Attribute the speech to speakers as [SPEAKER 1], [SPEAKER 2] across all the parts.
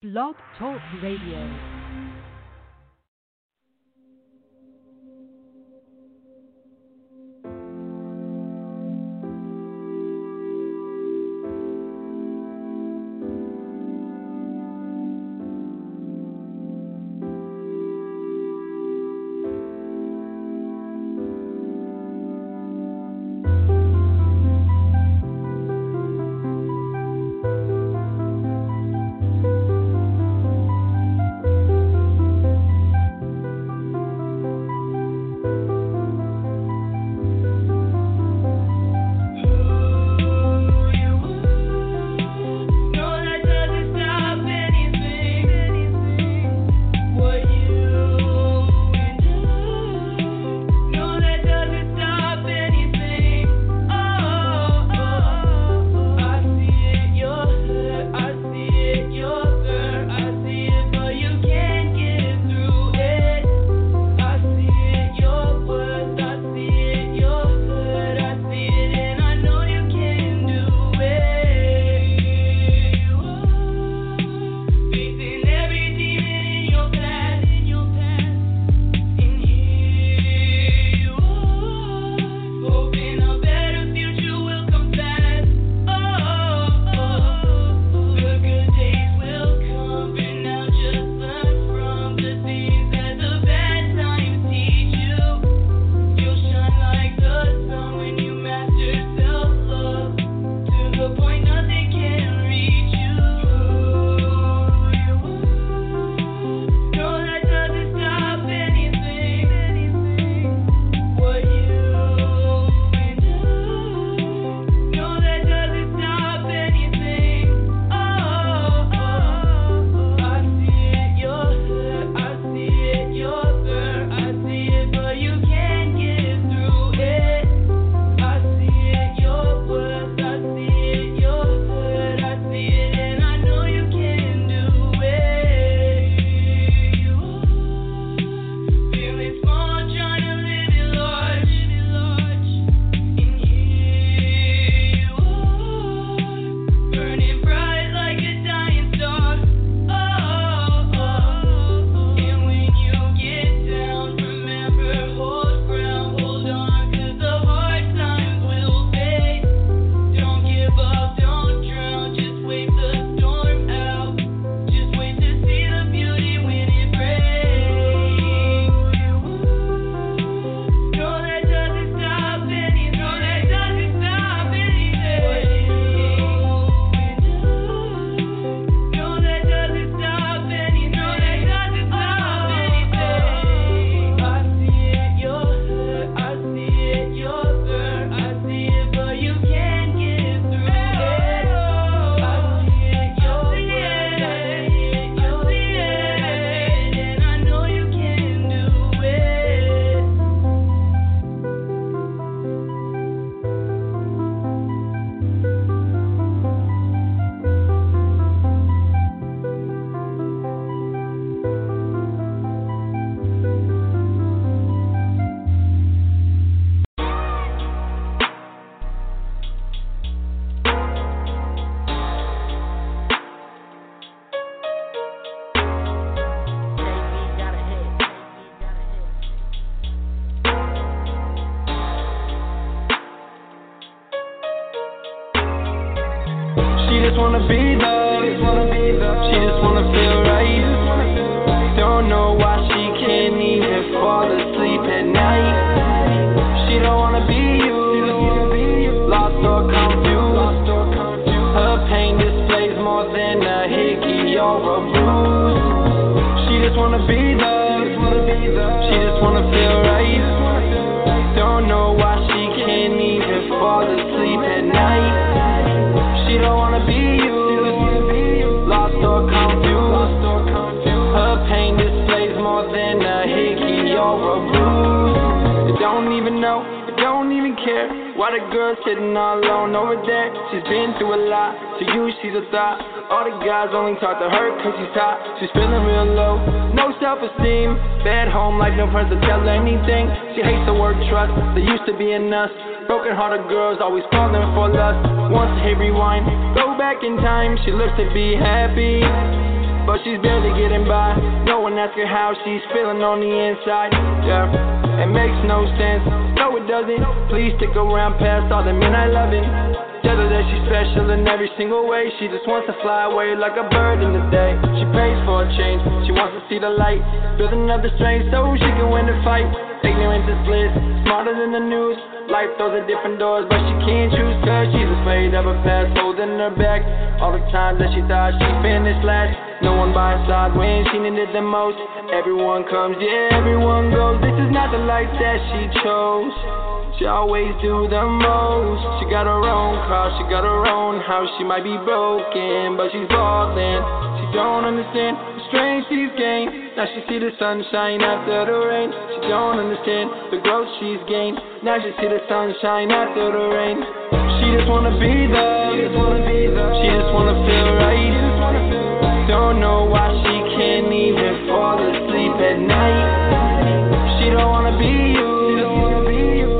[SPEAKER 1] Blog Talk Radio.
[SPEAKER 2] To be happy. but she's barely getting by. No one her how she's feeling on the inside. Yeah, it makes no sense. No, it doesn't. Please stick around past all the men I loving. Tell her that she's special in every single way. She just wants to fly away like a bird in the day. She prays for a change. She wants to see the light. Building up the strength so she can win the fight. Ignorance is bliss. Smarter than the news. Life throws her different doors, but she can't choose cause she's afraid of her past holding her back. All the times that she thought she finished last. No one by her side when she needed the most. Everyone comes, yeah, everyone goes. This is not the life that she chose. She always do the most. She got her own car, she got her own house. She might be broken, but she's ballin'. She don't understand strength she's gained. Now she see the sunshine after the rain. She don't understand the growth she's gained. Now she see the sunshine after the rain. She just wanna be there. She just wanna be. She just wanna feel right. Don't know why she can't even fall asleep at night. She don't wanna be you.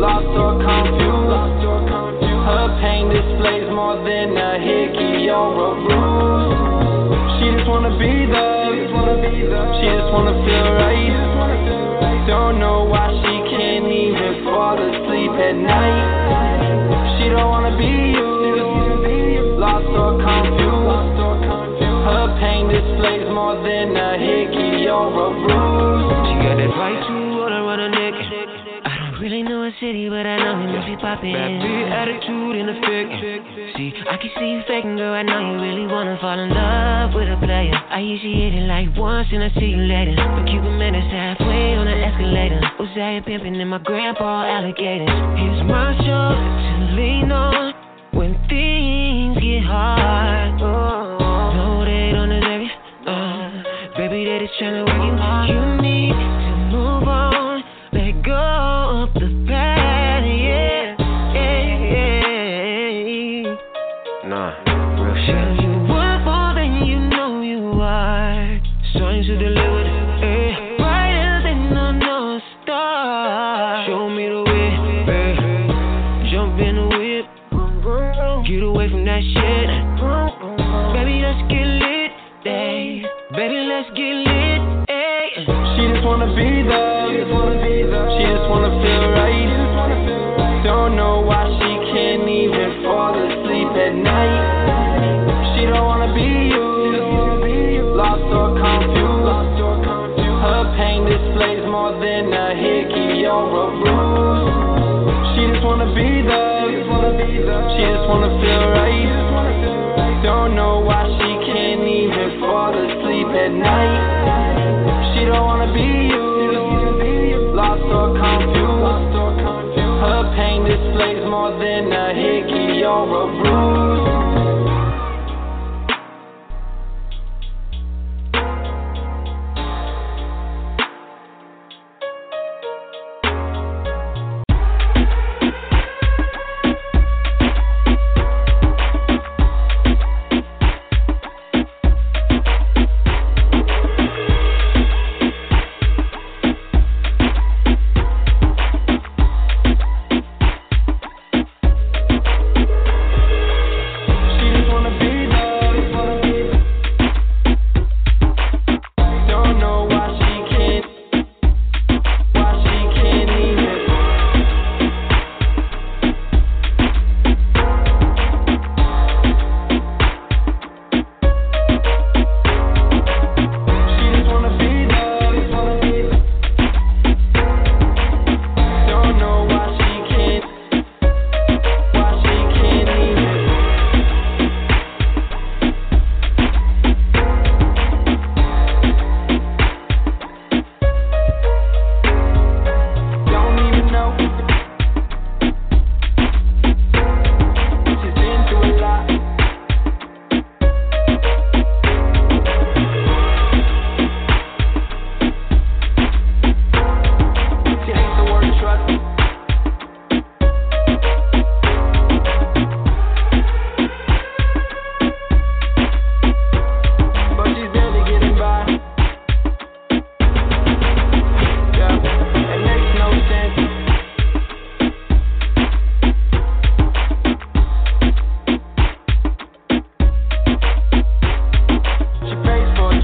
[SPEAKER 2] Lost or confused. Her pain displays more than a hickey or a bruise. She just wanna feel right. Don't know why she can't even fall asleep at night. She don't wanna be you. Lost or confused. Her pain displays more than a hickey or a bruise.
[SPEAKER 3] She got that right really know her city, but I know him if he poppin'. That big attitude in the effect. See, I can see you faking, girl. I know you really wanna fall in love with a player. I usually hit it like once and I see you later. But keep a minute halfway on the escalator. Uzziah pimpin' and my grandpa alligator. Here's my shoulder to lean on when things get hard. Oh, no, they don't deserve you. Uh, baby, they just tryna wanna feel right. Don't know why she can't even fall asleep at night. She don't wanna be you. Lost or confused. Her pain displays more than a hickey or a bruise.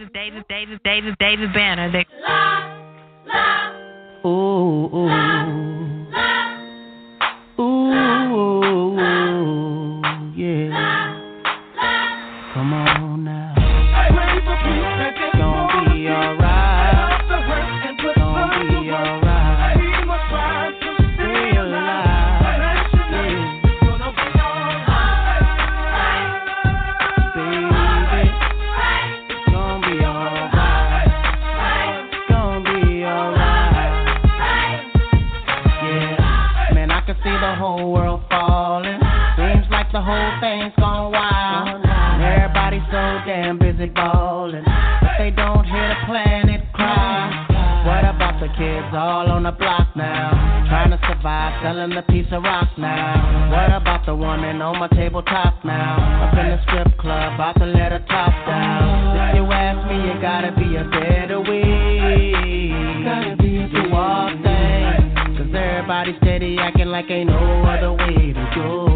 [SPEAKER 3] David, David,
[SPEAKER 4] David, David Davis Banner that. la. love,
[SPEAKER 5] ooh, ooh. la. ooh, ooh, yeah. Come on. music ballin', but they don't hear
[SPEAKER 3] the planet cry. What about the kids all on the
[SPEAKER 5] block now? Trying to survive, selling a piece of rock now. What about
[SPEAKER 3] the woman on my tabletop now? Up in the strip club, about to let her top down.
[SPEAKER 2] If you ask me, you gotta be a better way. Do all things, cause everybody's steady acting
[SPEAKER 5] like ain't no other way to go.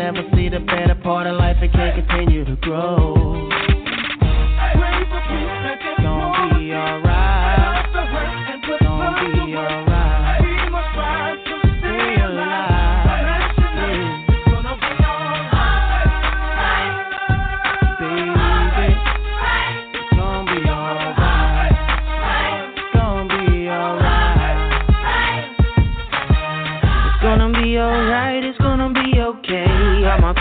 [SPEAKER 5] never see the better part of life and
[SPEAKER 2] can't continue to grow.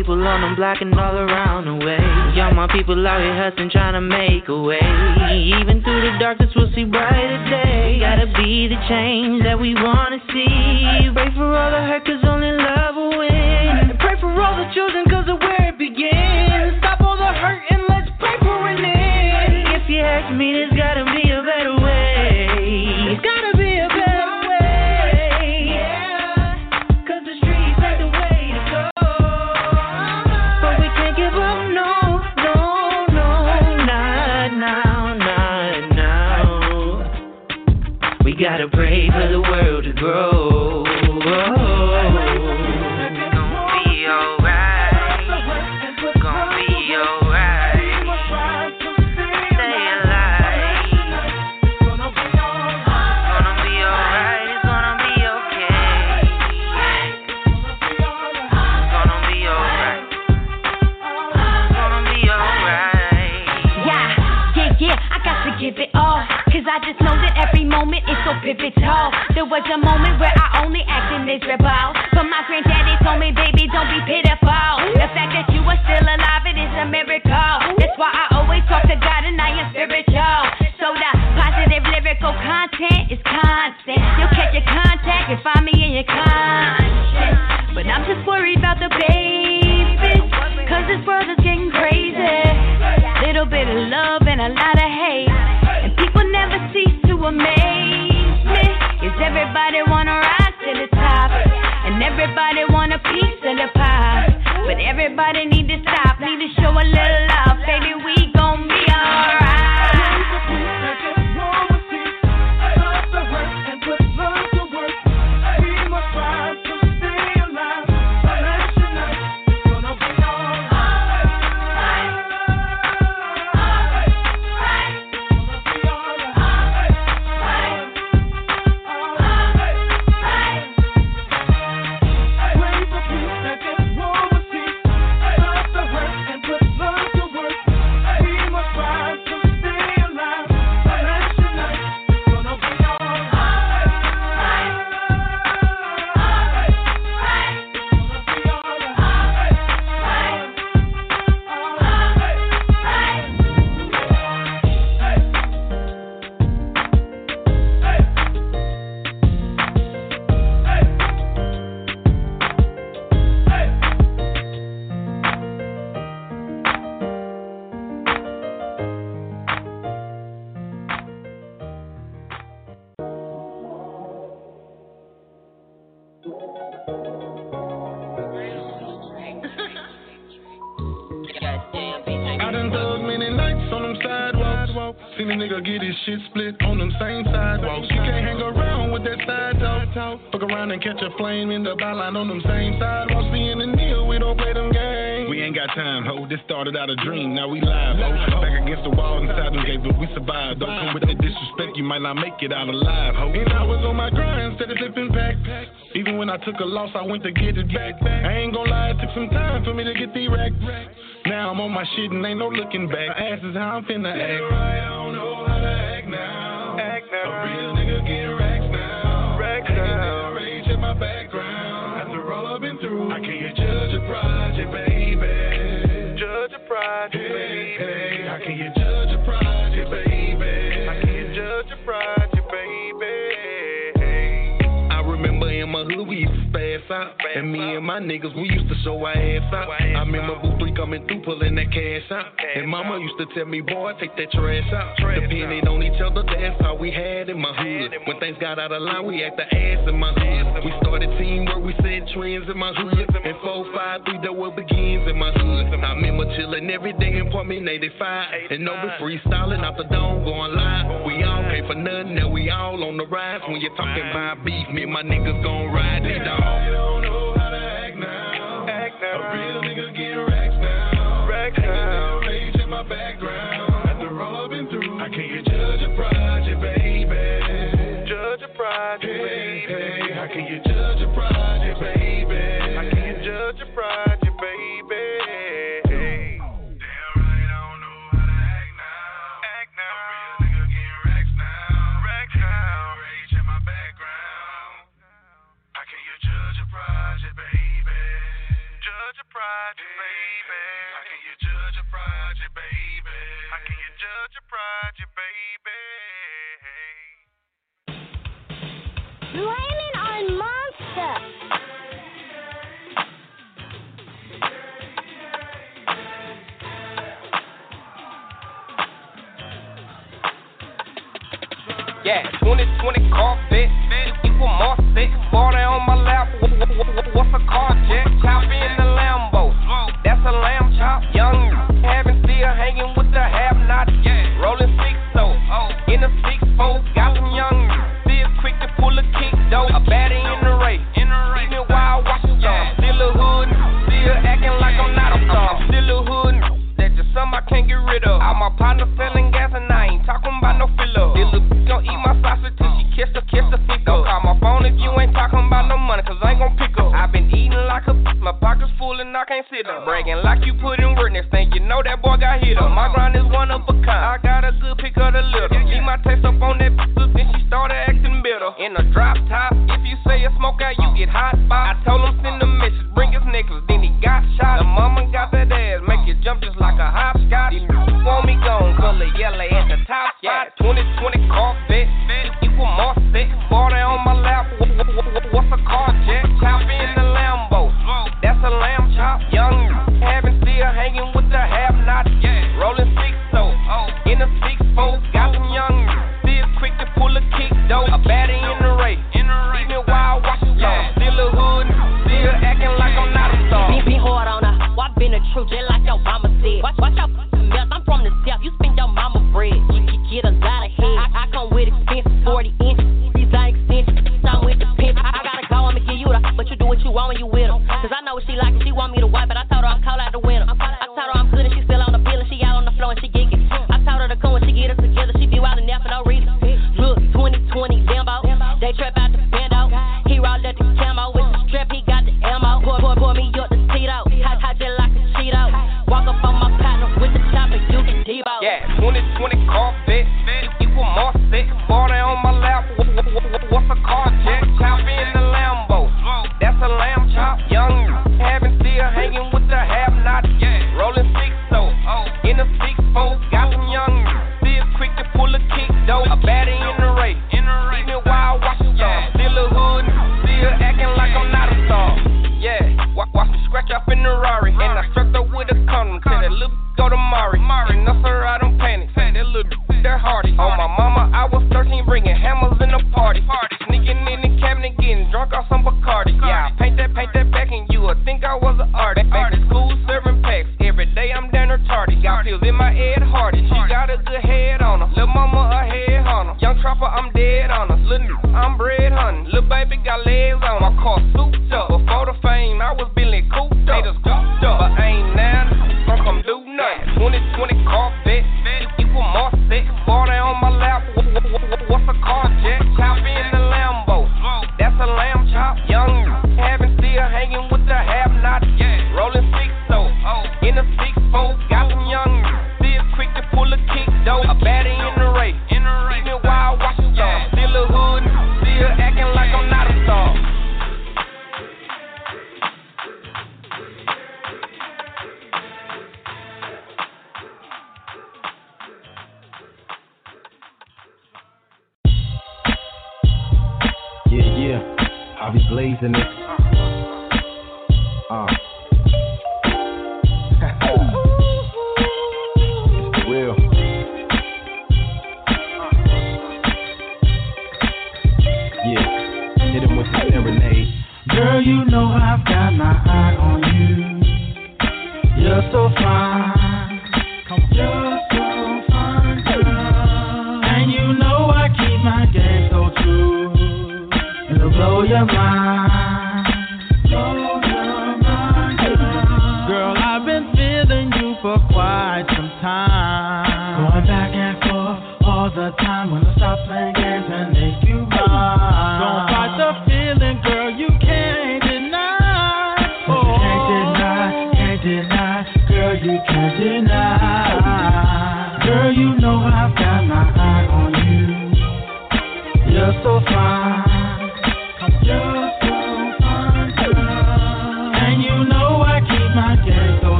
[SPEAKER 2] people on them blocking all around the way. Y'all my people out here hustling, trying to make a way. Even through the darkness, we'll see brighter days. Gotta be the change that we wanna see. Pray for all the hurt, cause only love will win. Pray for all the children, cause of where it begins. Stop all the hurt and let's pray for an
[SPEAKER 6] end. If you ask me, there's gotta If it all. There was a moment where I only acted miserable. But my granddaddy told me, baby, don't be pitiful. The fact that you are still alive, it is a miracle. That's why I always talk to God and I am spiritual. So the positive lyrical content is constant.
[SPEAKER 7] You'll catch your contact and find me in your conscience. But I'm just worried about the baby. Everybody wanna rise to the top, and everybody want a piece of the
[SPEAKER 8] pie. But everybody need to stop, need to show a little
[SPEAKER 7] catch a flame in the byline on them same sidewalks. Being a deal, we don't play them games. We ain't got time, ho. This started out a dream, now we live, ho. Back against the wall inside them gates, but we survived. Don't Come with that disrespect, you might not make it out alive, ho. And I was on my grind, instead of flipping back. Even when I took a loss, I went to get it back. I ain't gonna lie, it took some time for me to get the rack. Now I'm on my shit and ain't no looking back. My Ass is how I'm finna act. Right, I don't know how to act now. Act now. A real nigga get my background. After all I've been through, I can't judge a project, baby. Judge a project, baby. Hey, how can you judge a project, baby? How can you judge a project, baby? I remember in my hood we used to spaz out. And me and my niggas, we used to show our ass out. I remember Boo 3 coming through, pulling that cash out. And mama used to tell me, boy, take that trash out. Depending on each other, that's how we had in my hood. When things got out of line, we had the ass in my hood. We started teamwork, we set trends in my hood. And 453, that what begins in my hood. I remember chilling every day in Apartment 85. And no be freestyling out the dome, going live. We all pay for nothing, now we all on the rise. When you're talking about beef, me and my niggas gon' ride it dog.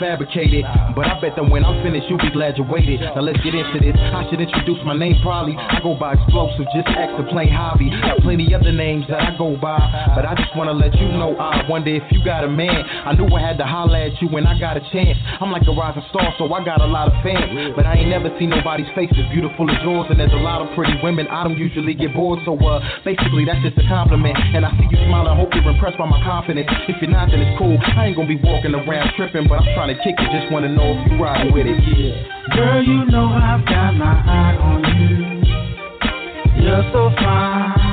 [SPEAKER 9] fabricated. But
[SPEAKER 10] I
[SPEAKER 11] bet that when I'm finished, you'll be glad you waited. Now let's get into this. I should introduce my name probably. I go by explosive, just act to play hobby. Got plenty other names that I go by, but I just wanna let you wonder if you got a man. I knew I had to holler at you when I got a chance. I'm like a rising star, so I got a lot of fans. But I ain't never seen nobody's face as beautiful as yours. And there's a lot of pretty women. I don't usually get bored, so uh, basically that's just a compliment. And I see you smiling, hope you're impressed by my confidence. If you're not, then it's cool. I ain't gonna be walking around tripping, but I'm trying to kick it. Just wanna know if you riding with it. Yeah.
[SPEAKER 10] Girl, you know I've got my eye on you. You're so fine.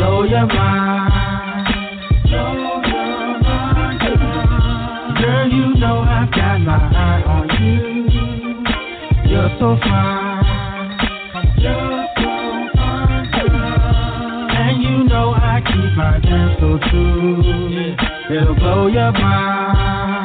[SPEAKER 10] blow your mind. Blow your mind. Hey. Girl, you know I've got my eye on you. You're so fine. You're so fine. Hey. And you know I keep my dance so true. It'll blow your mind.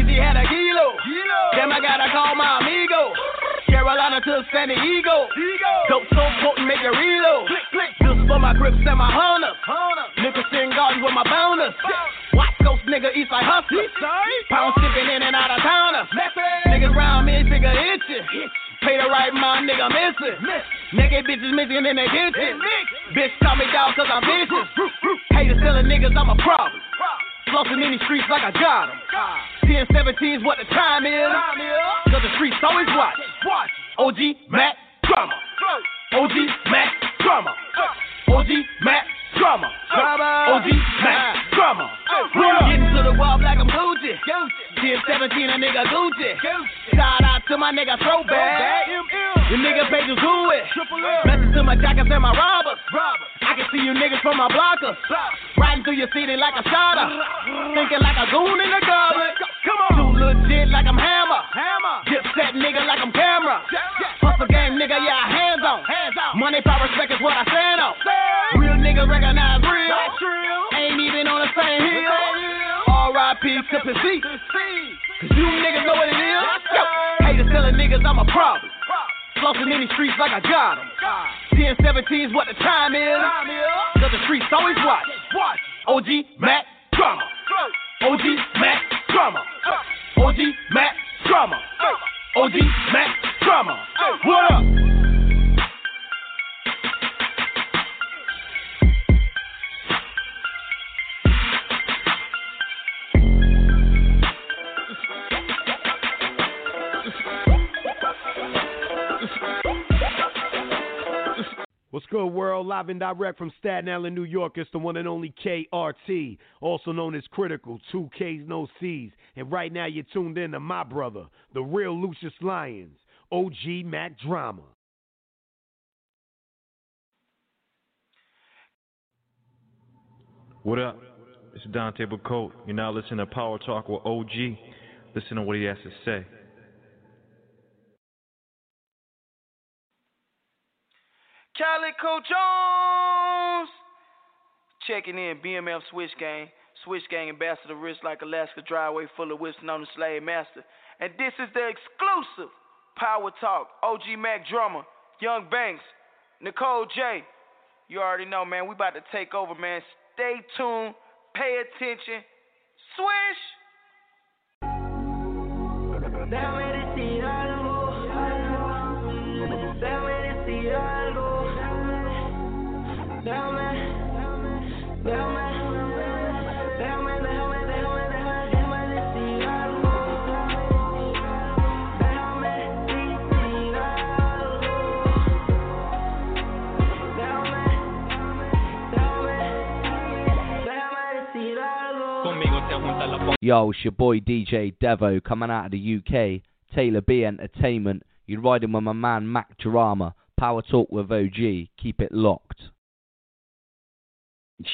[SPEAKER 12] Damn, my
[SPEAKER 13] nigga, we see had a kilo. Damn, I gotta call my amigo. Carolina to San Diego. Dope so potent, make it reload. Click, click. Just for my grips and my hunters. Nicholson Garden with my bonus. Watch Coast nigga, East Side hustler. Pound sipping in and out of towners. Niggas round me, figure itchy. Pay the right mind, nigga missing. Naked bitches missing in the kitchen. Bitch call me dog cause I'm vicious. Haters selling niggas, I'm a problem. Flossing in these streets like I got 'em. 10, 17's what the time is. Cause the streets always watch. OG Mac Drama. OG Mac Drama. OG Mac Drama. OG Mac Drama. Getting to the wall like I'm Gucci. 10, 17, a nigga Gucci. Shout out to my nigga Throwback. The nigga pages who it. Message to my jackets and my robbers. I can see you niggas from my blockers. Riding through your city like a shotter. Thinking like a goon in the goblet. Come on. Too legit like I'm hammer. Hammer. Dip set nigga like I'm Cam'ron. Hustle game nigga, yeah, hands on. Hands on. Money, power, respect is what I stand on. Real nigga recognize real. Ain't even on the same hill. R.I.P. to P. Cause you niggas know what it is. Yo, haters telling niggas I'm a problem. Flossing in these streets like I got 'em. 10, 17's what the time is. Cause the streets always watch. OG Mac Drama. OG Mac Drama. OG Mac Drama. OG Mac Drama. What up?
[SPEAKER 14] What's good, world? Live and direct from Staten Island, New York. It's the one and only KRT, also known as Kritikal, two Ks, no Cs. And right now, you're tuned in to my brother, the real Lucious Lyons, OG Mac Drama.
[SPEAKER 15] What up? It's Dante Bacote. You're now listening to Power Talk with OG. Listen to what he has to say.
[SPEAKER 16] Calico Jones checking in. BMF Switch Gang, Switch Gang ambassador, wrist like Alaska driveway full of whips known as Slave Master. And this is the exclusive Power Talk. OG Mac Drama, Young Banks, Nicole J. You already know, man. We about to take over, man. Stay tuned. Pay attention. Swish.
[SPEAKER 17] Yo, it's your boy DJ Devo coming out of the UK. Taylor B Entertainment. You're riding with my man Mac Drama. Power Talk with OG. Keep it locked.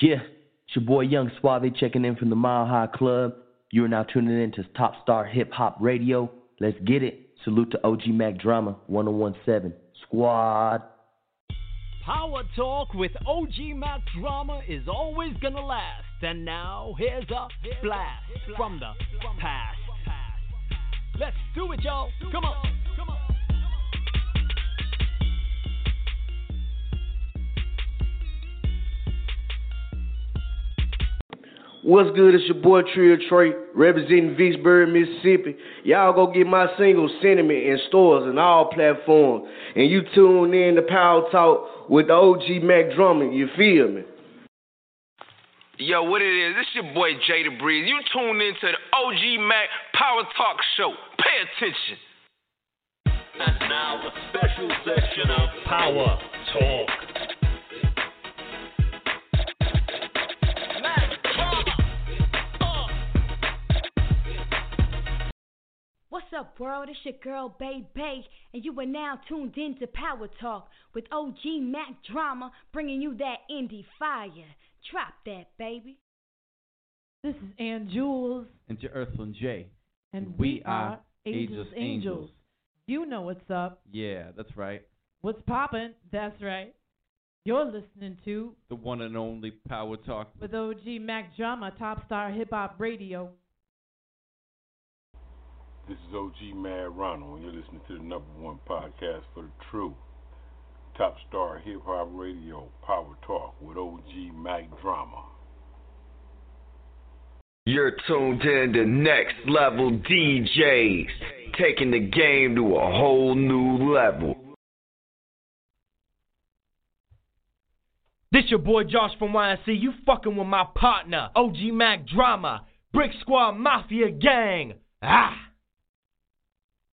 [SPEAKER 18] Yeah, it's your boy Young Suave checking in from the Mile High Club. You are now tuning in to Top Star Hip Hop Radio. Let's get it. Salute to OG Mac Drama 1017 Squad.
[SPEAKER 19] Power Talk with OG Mac Drama is always gonna last. And now here's a blast from the past. Let's do it, y'all. Come on. Come on.
[SPEAKER 20] What's good? It's your boy Trio Trey, representing Vicksburg, Mississippi. Y'all go get my single Sentiment in stores and all platforms. And you tune in to Power Talk with OG Mac Drama. You feel me?
[SPEAKER 21] Yo, what it is? This your boy Jay the Breeze. You tune into the OG Mac Power Talk Show. Pay attention.
[SPEAKER 22] And now a special section of Power Talk.
[SPEAKER 23] What's
[SPEAKER 8] up, world? It's your girl, Bay Bay, and you are now tuned in to Power Talk with OG Mac Drama, bringing you that indie fire. Drop that, baby.
[SPEAKER 24] This is Ann Jules.
[SPEAKER 25] And your Earthling J.
[SPEAKER 24] And we, are Angels Angels. You know what's up.
[SPEAKER 25] Yeah, that's right.
[SPEAKER 24] What's poppin'? That's right. You're listening to
[SPEAKER 25] The one and only Power Talk.
[SPEAKER 24] with OG Mac Drama, Top Star Hip Hop Radio.
[SPEAKER 23] This is OG Mad Ronald, and you're listening to the number one podcast for the true. Top Star Hip Hop Radio, Power Talk with OG Mac Drama.
[SPEAKER 7] You're tuned in to next level DJs, taking the game to a whole new level.
[SPEAKER 19] This your boy Josh from YNC. You fucking with my partner, OG Mac Drama, Brick Squad Mafia Gang. Ah!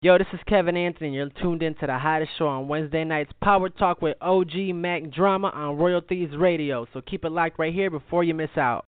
[SPEAKER 26] Yo, this is Kevin Anthony. You're tuned in to the hottest show on Wednesday nights, Power Talk with OG Mac Drama on Royal Thieves Radio. So keep it locked right here before you miss out.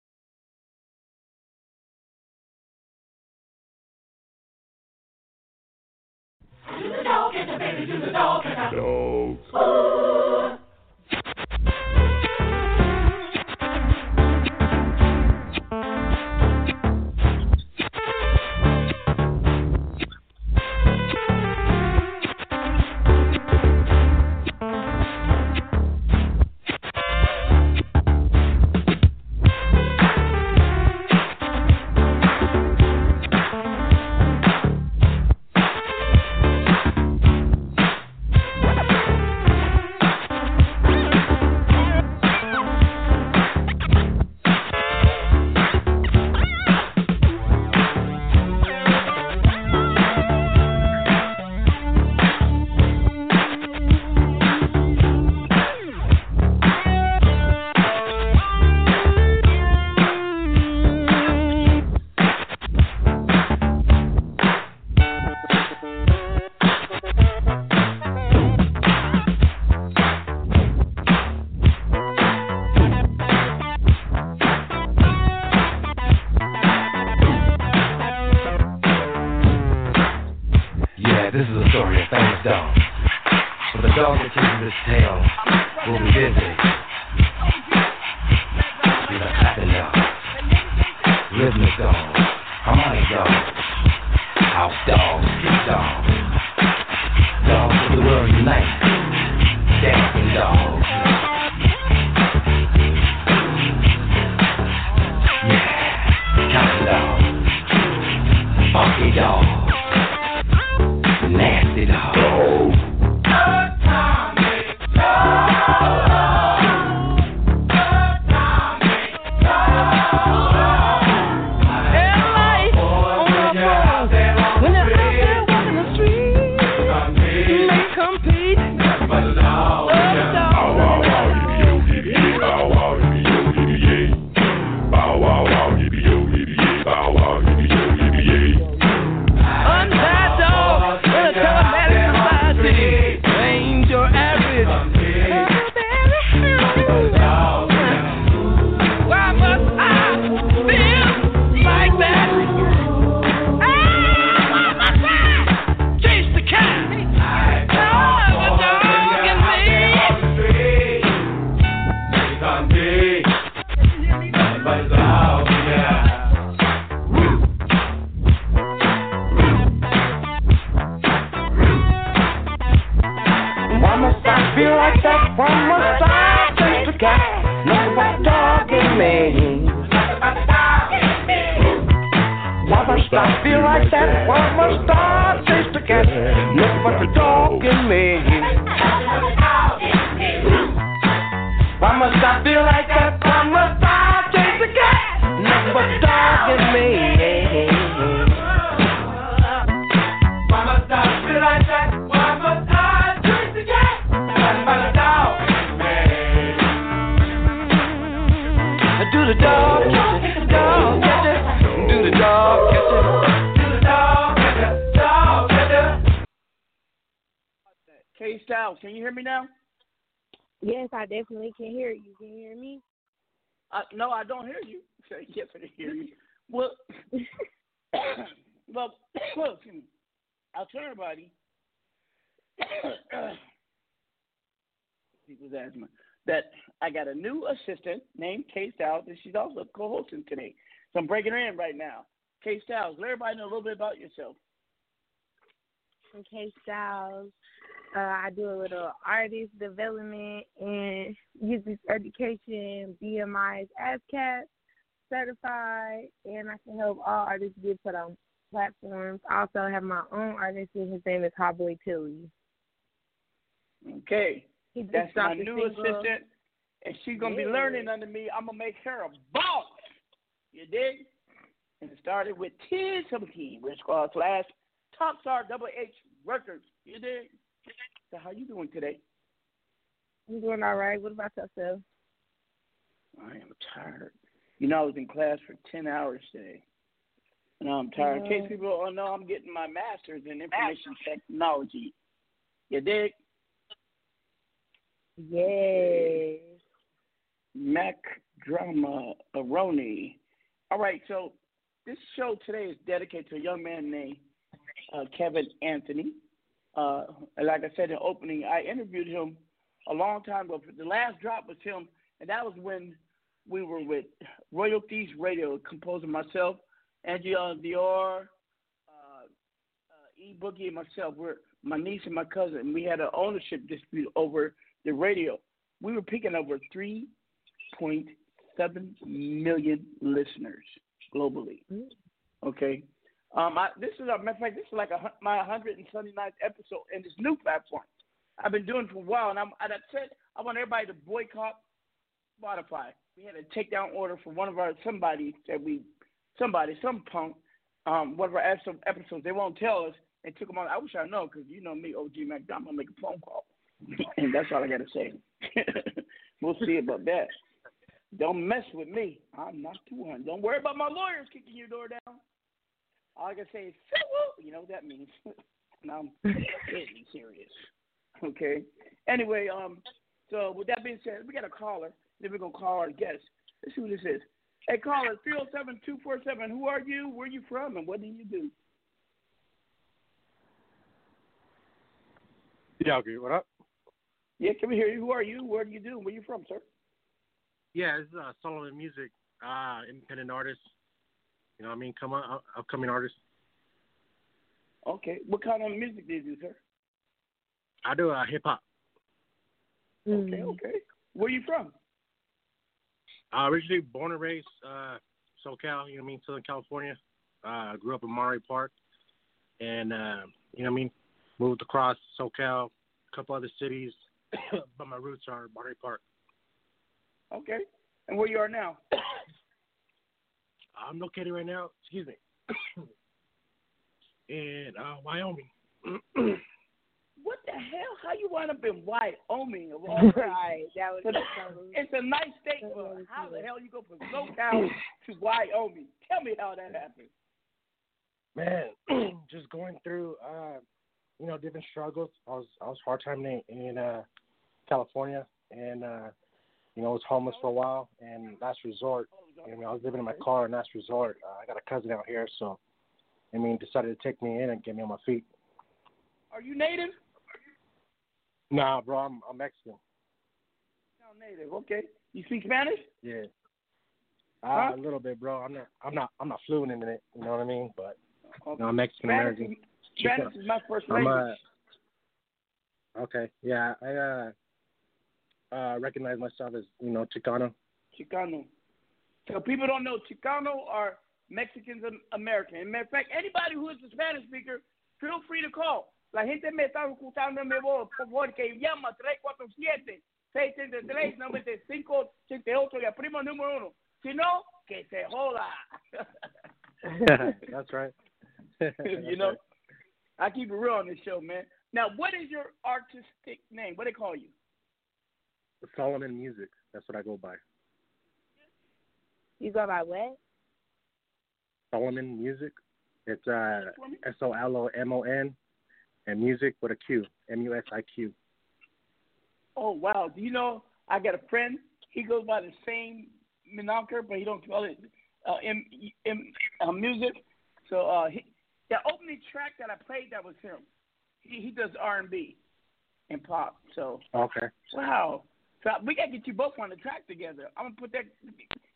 [SPEAKER 27] Co-hosting today. So I'm breaking her in right now. Kay Styles, let everybody know a little bit about yourself.
[SPEAKER 28] Okay, Styles. Uh, I do a little artist development and music education, BMI's ASCAP certified, and I can help all artists get put on platforms. I also have my own artist, and his name is Hotboy Tilly.
[SPEAKER 27] Okay. That's my new
[SPEAKER 28] single.
[SPEAKER 27] assistant, and she's gonna be learning under me. I'm gonna make her a boss. You dig? And it started with 1017, which was last Top Star Double H Records. You dig? So how you doing today?
[SPEAKER 28] I'm doing all right. What about yourself?
[SPEAKER 27] I am tired. You know, I was in class for 10 hours today. And I'm tired. In case people don't know, I'm getting my master's in information technology. You dig?
[SPEAKER 28] Yes.
[SPEAKER 27] Mac Drama Aroni. All right, so this show today is dedicated to a young man named uh, Kevin Anthony. Uh, like I said in the opening, I interviewed him a long time ago. The last drop was him, and that was when we were with Royalties Radio, composer myself, Angela Dior, uh, uh, E Boogie, and myself. We're my niece and my cousin. We had an ownership dispute over the radio. We were picking over 3.7 million listeners globally. Okay. Um, I, this is a matter of fact. This is like a, my 179th episode in this new platform. I've been doing it for a while, and I'm. And I said I want everybody to boycott Spotify. We had a takedown order for one of our somebody that we, somebody, some punk, um, one of our episode- episodes. They won't tell us. They took them on. I wish I know because you know me, OG gonna make a phone call, and that's all I gotta say. we'll see about that. Don't mess with me. I'm not 200. Don't worry about my lawyers kicking your door down. All I can say is, you know what that means. and I'm deadly serious. Okay. Anyway, um, so with that being said, we got a caller. Then we're gonna call our guest. Let's see what this is. Hey, caller, three zero seven two four seven. Who are you? Where are you from? And what do you do?
[SPEAKER 29] Yeah, okay. What up?
[SPEAKER 27] Yeah, can we hear you? Who are you? Where do you do? Where are you from, sir?
[SPEAKER 29] Yeah, this is uh, Solomon Music, uh, independent artist. You know what I mean? Come on, up- upcoming artist.
[SPEAKER 27] Okay. What kind of music do you do, sir?
[SPEAKER 29] I do uh, hip hop.
[SPEAKER 27] Okay, okay. Where are you from?
[SPEAKER 29] Uh, originally born and raised uh, SoCal, you know what I mean, Southern California. Uh, grew up in Monterey Park, and uh, you know what I mean, moved across SoCal, a couple other cities, but my roots are Monterey Park.
[SPEAKER 27] Okay. And where you are now?
[SPEAKER 29] I'm located right now. Excuse me. in uh, Wyoming.
[SPEAKER 27] What the hell? How you wind up in Wyoming of all places?
[SPEAKER 28] Right, that was
[SPEAKER 27] it's a nice state, but how the hell you go from SoCal to Wyoming? Tell me how that happened.
[SPEAKER 29] Man, just going through, uh, you know, different struggles. I was I was hard time in, in uh, California, and uh, you know, I was homeless for a while. And last resort, I mean, I was living in my car. And last resort, uh, I got a cousin out here, so I mean, decided to take me in and get me on my feet.
[SPEAKER 27] Are you native?
[SPEAKER 29] Nah, bro, I'm I'm Mexican.
[SPEAKER 27] No, native. Okay. You speak Spanish?
[SPEAKER 29] Yeah.
[SPEAKER 27] Huh?
[SPEAKER 29] Uh, a little bit, bro. I'm not, I'm not, I'm not fluent in it. You know what I mean? But
[SPEAKER 27] Okay.
[SPEAKER 29] no, I'm Mexican American.
[SPEAKER 27] Spanish is my first
[SPEAKER 29] I'm,
[SPEAKER 27] language.
[SPEAKER 29] uh, okay, yeah, I uh, uh, recognize myself as you know Chicano.
[SPEAKER 27] Chicano. So people don't know Chicano are Mexicans and American. As a matter of fact, anybody who is a Spanish speaker, feel free to call. La gente me está escuchando en mi voz, por favor, que llama 347-633-9588 y primo número uno. Si no, que se joda.
[SPEAKER 29] That's right.
[SPEAKER 27] you know, I keep it real on this show, man. Now, what is your artistic name? What do they call you?
[SPEAKER 29] Solomon Music. That's what I go by.
[SPEAKER 28] You go by what?
[SPEAKER 29] Solomon Music. It's uh S O L O M O N, and music with a Q. M U S I Q.
[SPEAKER 27] Oh wow! Do you know I got a friend? He goes by the same moniker, but he don't call it uh, M, M uh, music. So uh, he The opening track that I played that was him. He he does R and B and pop. So
[SPEAKER 29] Okay.
[SPEAKER 27] wow. So we gotta get you both on the track together. I'm gonna put that.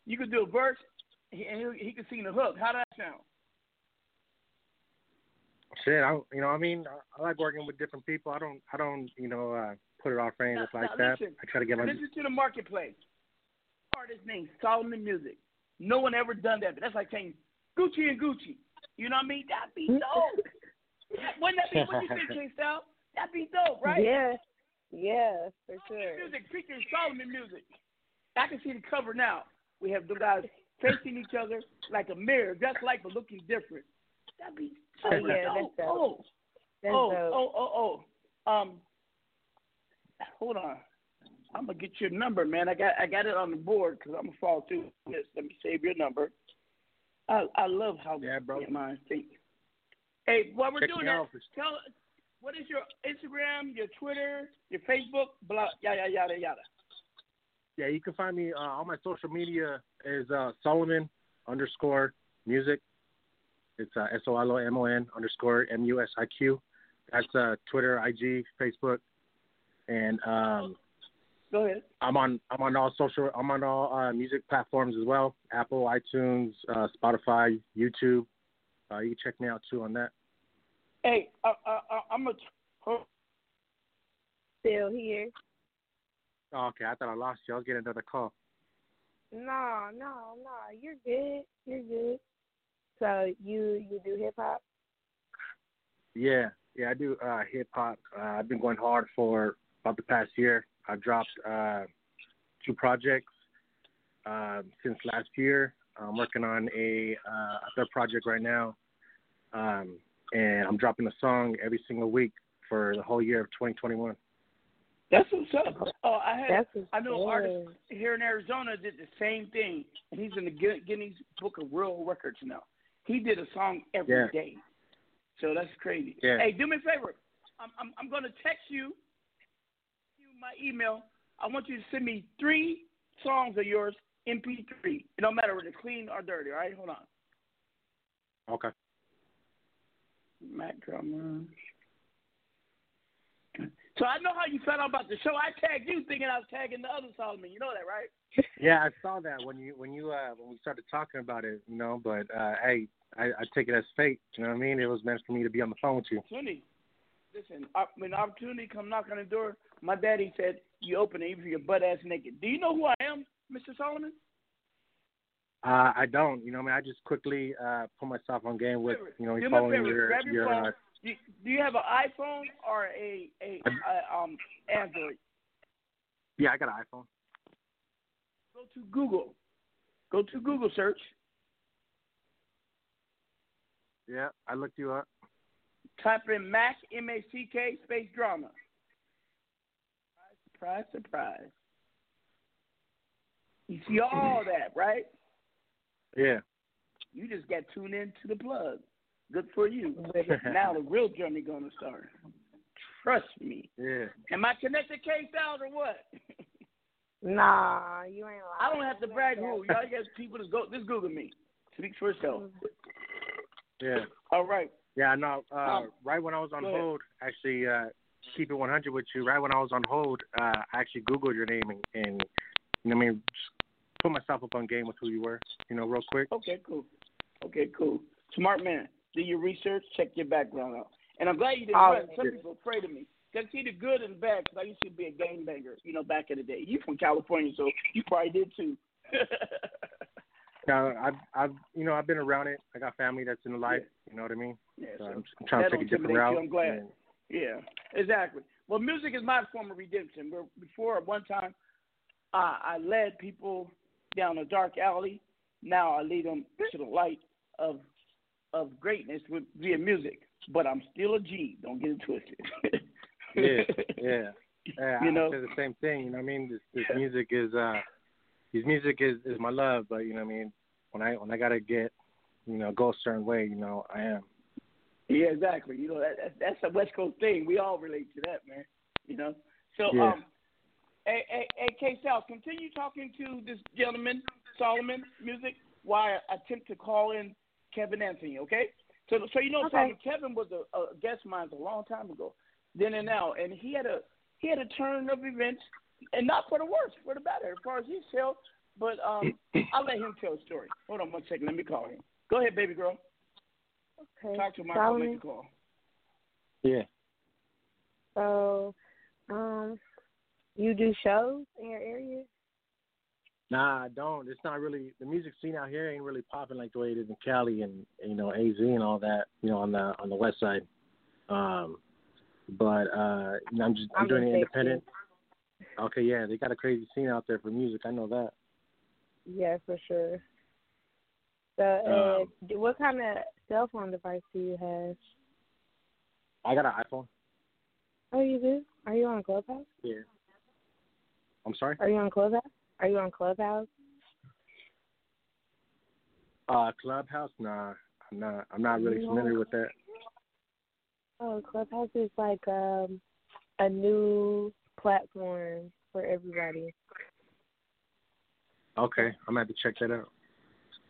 [SPEAKER 27] You could do a verse, and he, he can sing the hook. How does that sound?
[SPEAKER 29] Shit, I you know I mean I, I like working with different people. I don't I don't you know uh, put it off for anything like
[SPEAKER 27] now
[SPEAKER 29] that. I try to get my
[SPEAKER 27] Listen to the marketplace. Artist name Solomon Music. No one ever done that. But that's like saying Gucci and Gucci. You know what I mean? That'd be dope. Wouldn't that be what you think, King Style? That'd be dope, right?
[SPEAKER 28] Yeah. Yeah, for sure.
[SPEAKER 27] Music featuring Solomon Music. I can see the cover now. We have the guys facing each other like a mirror, just like but looking different. That'd be so
[SPEAKER 28] Oh, yeah,
[SPEAKER 27] dope.
[SPEAKER 28] that's dope.
[SPEAKER 27] Oh,
[SPEAKER 28] That's
[SPEAKER 27] oh,
[SPEAKER 28] dope.
[SPEAKER 27] oh, oh, oh. Um, hold on. I'm gonna get your number, man. I got I got it on the board because I'm gonna fall through this. Let me save your number. I I love how yeah, bro. mind think. Hey, while we're
[SPEAKER 29] Check
[SPEAKER 27] doing
[SPEAKER 29] me
[SPEAKER 27] that, tell us what is your Instagram, your Twitter, your Facebook, blah yada yada yada.
[SPEAKER 29] Yeah, you can find me uh, on my social media is uh, Solomon underscore music. It's uh, S O L O M O N underscore M U S I Q. That's uh, Twitter, IG, Facebook, and um,
[SPEAKER 27] Go ahead.
[SPEAKER 29] I'm on I'm on all social I'm on all uh, music platforms as well. Apple, iTunes, uh, Spotify, YouTube. Uh, you can check me out too on that.
[SPEAKER 27] Hey, uh, uh, uh, I'm a. Hold-
[SPEAKER 28] Still here.
[SPEAKER 29] Oh, okay, I thought I lost you. I'll get another call.
[SPEAKER 28] No, no, no. You're good. You're good. So you you do hip hop?
[SPEAKER 29] Yeah, yeah, I do uh, hip hop. Uh, I've been going hard for about the past year. I've dropped uh, two projects um, since last year. I'm working on a, uh, a third project right now, um, and I'm dropping a song every single week for the whole year of 2021.
[SPEAKER 27] That's what's up. Oh, I had I know an artist here in Arizona did the same thing, and he's in the Guinness Book of World Records now. He did a song every day,
[SPEAKER 29] Yeah.
[SPEAKER 27] so that's crazy.
[SPEAKER 29] Yeah.
[SPEAKER 27] Hey, do me a favor. I'm I'm, I'm going to text you, you my email. I want you to send me three songs of yours MP3. It don't matter whether they're clean or dirty. All right, hold on.
[SPEAKER 29] Okay.
[SPEAKER 27] So I know how you felt about the show. I tagged you thinking I was tagging the other Solomon. You know that, right?
[SPEAKER 29] Yeah, I saw that when you when you uh, when we started talking about it, you know. But uh, hey, I, I take it as fate. You know what I mean? It was meant for me to be on the phone with you.
[SPEAKER 27] opportunity. Listen, when opportunity come knock on the door, my daddy said, "You open it even if you're butt ass naked." Do you know who I am, Mr. Solomon?
[SPEAKER 29] Uh, I don't. You know, I mean, I just quickly uh, put myself on game with you know
[SPEAKER 27] a
[SPEAKER 29] following your
[SPEAKER 27] grab your
[SPEAKER 29] your. Uh,
[SPEAKER 27] Do, do you have an iPhone or a a, a um Android?
[SPEAKER 29] yeah, I got an iPhone.
[SPEAKER 27] Go to Google. Go to Google search.
[SPEAKER 29] Yeah, I looked you up.
[SPEAKER 27] Type in Mac M A C K space drama. Surprise, surprise, surprise. You see all that, right?
[SPEAKER 29] Yeah.
[SPEAKER 27] You just got tuned in to the plug. Good for you. now the real journey gonna start. Trust me.
[SPEAKER 29] Yeah.
[SPEAKER 27] Am I connected K Styles or what?
[SPEAKER 28] Nah, you ain't lying.
[SPEAKER 27] I don't have to brag who. Y'all got people just go just Google me. Speak for yourself.
[SPEAKER 29] Yeah.
[SPEAKER 27] All right.
[SPEAKER 29] Yeah, no. Uh,
[SPEAKER 27] Um,
[SPEAKER 29] right when I was on hold, actually, uh, keep it 100 with you. Right when I was on hold, uh, I actually Googled your name and, and you know, what I mean, just put myself up on game with who you were. You know, real quick.
[SPEAKER 27] Okay, cool. Okay, cool. Smart man. Do your research. Check your background out. And I'm glad you didn't
[SPEAKER 28] Oh.
[SPEAKER 27] Some
[SPEAKER 28] yeah.
[SPEAKER 27] people afraid of me. Cause see the good and the bad. Cause I used to be a game banger, you know, back in the day. You from California, so you probably did too.
[SPEAKER 29] yeah, I've, I've, you know, I've been around it. I got family that's in the life. You know what I mean?
[SPEAKER 27] Yeah,
[SPEAKER 29] so
[SPEAKER 27] so
[SPEAKER 29] I'm, I'm trying to
[SPEAKER 27] that
[SPEAKER 29] take a
[SPEAKER 27] don't
[SPEAKER 29] different
[SPEAKER 27] intimidate
[SPEAKER 29] route.
[SPEAKER 27] you, I'm glad.
[SPEAKER 29] and-
[SPEAKER 27] Yeah, exactly. Well, music is my form of redemption. Where before, at one time, I, I led people down a dark alley. Now I lead them to the light of of greatness with via music. But I'm still a G. Don't get it twisted.
[SPEAKER 29] yeah, yeah. Yeah,
[SPEAKER 27] You know?
[SPEAKER 29] I say the same thing. You know what I mean? This this music is uh this music is is my love, but you know what I mean? When I when I gotta get you know, go a certain way, you know, I am.
[SPEAKER 27] Yeah, exactly. You know that, that that's a West Coast thing. We all relate to that, man. You know. So,
[SPEAKER 29] Yeah.
[SPEAKER 27] um, hey, hey, hey, K. South, continue talking to this gentleman, Solomon Music, while I attempt to call in Kevin Anthony. Okay. So, so you know,
[SPEAKER 28] Okay.
[SPEAKER 27] Simon Kevin was a, a guest of mine a long time ago, then and now, and he had a he had a turn of events, and not for the worse, for the better, as far as he's felt. But um, I'll let him tell a story. Hold on one second. Let me call him. Go ahead, baby girl.
[SPEAKER 28] Okay.
[SPEAKER 27] Talk to him. I'll make
[SPEAKER 28] Solomon,
[SPEAKER 27] call.
[SPEAKER 29] Yeah.
[SPEAKER 28] so, um, you do shows in your area?
[SPEAKER 29] Nah, I don't. It's not really the music scene out here ain't really popping like the way it is in Cali and you know AZ and all that. You know on the on the west side. Um, but uh, I'm just I'm,
[SPEAKER 28] I'm
[SPEAKER 29] doing it independent. Okay, yeah, they got a crazy scene out there for music. I know that.
[SPEAKER 28] Yeah, for sure. So, uh,
[SPEAKER 29] Um,
[SPEAKER 28] what kind of cell phone device do you have?
[SPEAKER 29] I got an iPhone.
[SPEAKER 28] Oh, you do? Are you on Clubhouse?
[SPEAKER 29] Yeah. I'm sorry.
[SPEAKER 28] Are you on Clubhouse? Are you on Clubhouse?
[SPEAKER 29] Uh, Clubhouse? Nah, I'm not. I'm not really
[SPEAKER 28] No.
[SPEAKER 29] familiar with that.
[SPEAKER 28] Oh, Clubhouse is like um a new platform for everybody.
[SPEAKER 29] Okay, I'm gonna have to check that out.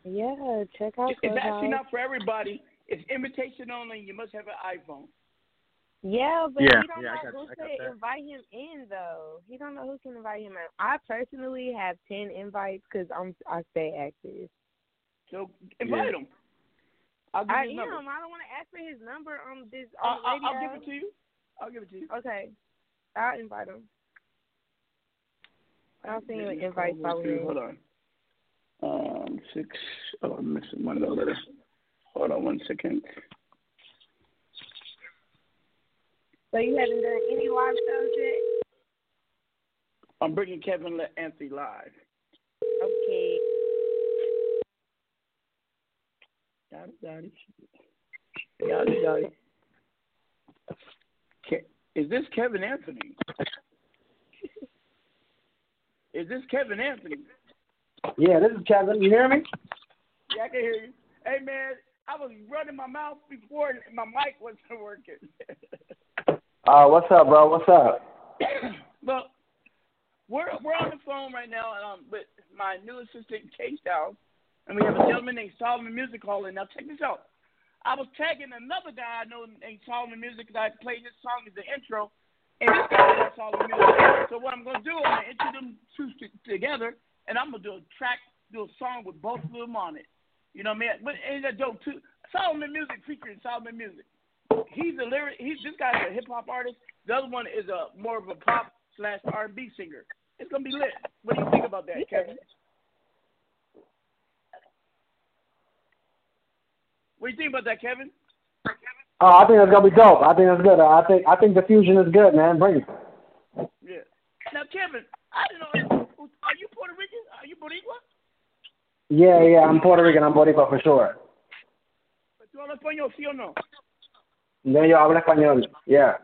[SPEAKER 28] Yeah, check out
[SPEAKER 27] It's actually not for everybody. It's invitation only. You must have an iPhone.
[SPEAKER 28] Yeah, but
[SPEAKER 29] Yeah,
[SPEAKER 28] he don't
[SPEAKER 29] yeah, I
[SPEAKER 28] know
[SPEAKER 29] got-
[SPEAKER 28] who
[SPEAKER 29] I
[SPEAKER 28] to invite him in though. He don't know who can invite him in. I personally have ten invites because I'm I stay active.
[SPEAKER 27] So invite
[SPEAKER 28] Yeah.
[SPEAKER 27] him. I'll give
[SPEAKER 28] I
[SPEAKER 27] you his
[SPEAKER 28] am.
[SPEAKER 27] number.
[SPEAKER 28] I don't want to ask for his number on this
[SPEAKER 27] I'll,
[SPEAKER 28] on the
[SPEAKER 27] I'll,
[SPEAKER 28] radio.
[SPEAKER 27] I'll give it to you. I'll give it to you.
[SPEAKER 28] Okay, I'll invite him. I'll send you an
[SPEAKER 27] Let me
[SPEAKER 28] invite probably.
[SPEAKER 27] Hold on. Um, six. Oh, I'm missing one of the Hold on one second.
[SPEAKER 28] So you haven't done any live shows yet?
[SPEAKER 27] I'm bringing Kevin Le- Anthony live.
[SPEAKER 28] Okay.
[SPEAKER 27] Got it, got it. Got it, got it. Ke- Is this Kevin Anthony? Is this Kevin Anthony?
[SPEAKER 30] Yeah, this is Kevin. You hear me?
[SPEAKER 27] Yeah, I can hear you. Hey man, I was running my mouth before my mic wasn't working.
[SPEAKER 30] Uh, what's up, bro? What's up?
[SPEAKER 27] well, we're we're on the phone right now and um, with my new assistant K Styles, and we have a gentleman named Solomon Music calling. Now check this out. I was tagging another guy I know named Solomon Music because I played his song as the intro, and this guy Solomon Music. So what I'm gonna do, I'm gonna intro them two together, and I'm gonna do a track, do a song with both of them on it. You know what I mean? But it's a dope too. Solomon Music featuring Solomon Music. He's a lyric. He's this guy's a hip hop artist. The other one is a more of a pop slash R and B singer. It's gonna be lit. What do you think about that, Kevin? What do you think about that, Kevin?
[SPEAKER 30] Oh, I think it's gonna be dope. I think it's good. I think I think the fusion is good, man. Bring it.
[SPEAKER 27] Yeah. Now, Kevin, I don't know. Are you Puerto Rican? Are you Boricua?
[SPEAKER 30] Yeah, yeah. I'm Puerto Rican. I'm Boricua for sure.
[SPEAKER 27] ¿Tú hablas español, sí o no?
[SPEAKER 30] Yo yo hablo español. Yeah.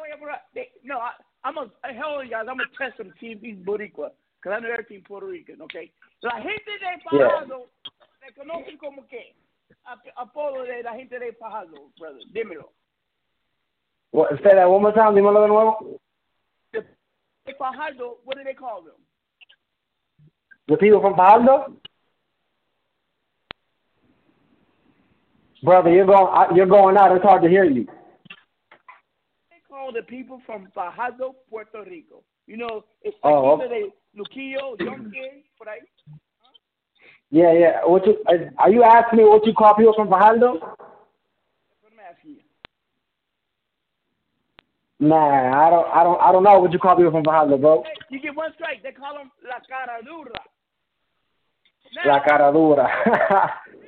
[SPEAKER 27] Oye, bro, they- No, I, I'm a hell of guys. I'm gonna test him, see if he's Boricua, because I know everything Puerto Rican, okay? La gente de
[SPEAKER 30] Yeah.
[SPEAKER 27] Fajardo me conocen como que ap- apodo de la gente de Fajardo, brother. Dímelo.
[SPEAKER 30] What, say that one more time. Dímelo de nuevo.
[SPEAKER 27] De Fajardo, what do they call them?
[SPEAKER 30] The people from Fajardo. Brother, you're going you're going out. It's hard to hear you.
[SPEAKER 27] They call the people from Fajardo, Puerto Rico. You know, it's
[SPEAKER 30] Oh,
[SPEAKER 27] like either they Luquillo, Yonke, por ahí.
[SPEAKER 30] Yeah, yeah. What you, uh, are you asking me what you call people from Fajardo?
[SPEAKER 27] What I'm asking you.
[SPEAKER 30] Nah, I don't, I don't, I don't know what you call people from Fajardo, bro.
[SPEAKER 27] Hey, you get one strike. They call them La Cara Dura.
[SPEAKER 30] La cara dura.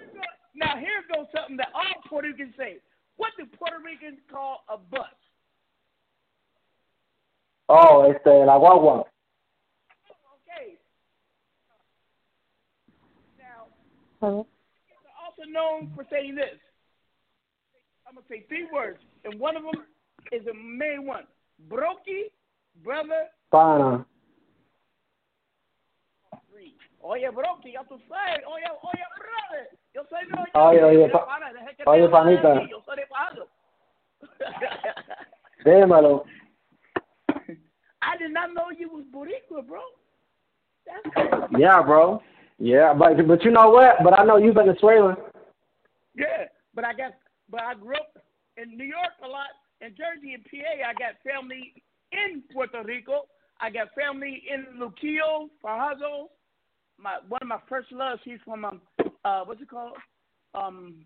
[SPEAKER 27] Now here goes something that all Puerto Ricans say. What do Puerto Ricans call a bus?
[SPEAKER 30] oh, este, la guagua.
[SPEAKER 27] Okay. Now,
[SPEAKER 28] Hello?
[SPEAKER 27] they're also known for saying this. I'm gonna say three words, and one of them is a main one. Broki, brother,
[SPEAKER 30] Pana.
[SPEAKER 27] three. Oye, Broki, ya tú sabes. Oye, oye, brother. Yo soy no
[SPEAKER 30] Oye, oye,
[SPEAKER 27] Mira,
[SPEAKER 30] pa-
[SPEAKER 27] pana, que
[SPEAKER 30] oye,
[SPEAKER 27] te hable de
[SPEAKER 30] panita.
[SPEAKER 27] Yo soy de Palo.
[SPEAKER 30] Dímelo.
[SPEAKER 27] I did not know you was Boricua, bro.
[SPEAKER 30] Yeah, bro. Yeah, but but you know what? But I know you Venezuelan.
[SPEAKER 27] Yeah, but I got but I grew up in New York a lot, in Jersey and PA. I got family in Puerto Rico. I got family in Luquillo, Fajardo. My one of my first loves. She's from um uh what's it called um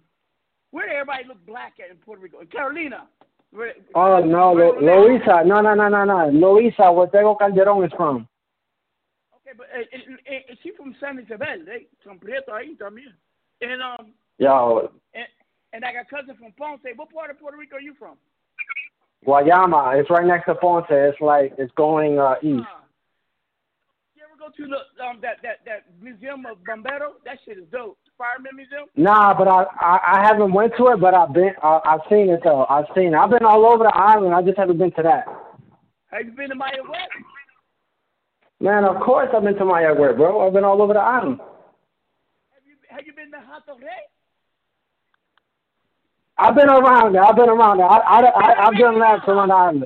[SPEAKER 27] where everybody look black at in Puerto Rico? In Carolina. Where,
[SPEAKER 30] Oh no, Lo- Loíza. No, no, no, no, no. Loíza, where Tego Calderon is from.
[SPEAKER 27] Okay, but uh, and, and, and she from San Isabel, they San Prieto ahí también. And um
[SPEAKER 30] Yo,
[SPEAKER 27] and, and I got cousin from Ponce. What part of Puerto Rico are you from?
[SPEAKER 30] Guayama. It's right next to Ponce. It's like it's going uh, east.
[SPEAKER 27] Go to the um that that that museum of Bombero? That shit is dope. Fireman Museum.
[SPEAKER 30] Nah, but I, I I haven't went to it, but I've been I, I've seen it though. I've seen. It. I've been all over the island. I just haven't been to that.
[SPEAKER 27] Have you been to Mayagüez?
[SPEAKER 30] Man, of course I've been to Mayagüez, bro. I've been all over the island.
[SPEAKER 27] Have you Have you been to Hato Rey?
[SPEAKER 30] I've been around there. I've been around there. I I, I I've done laps around the island.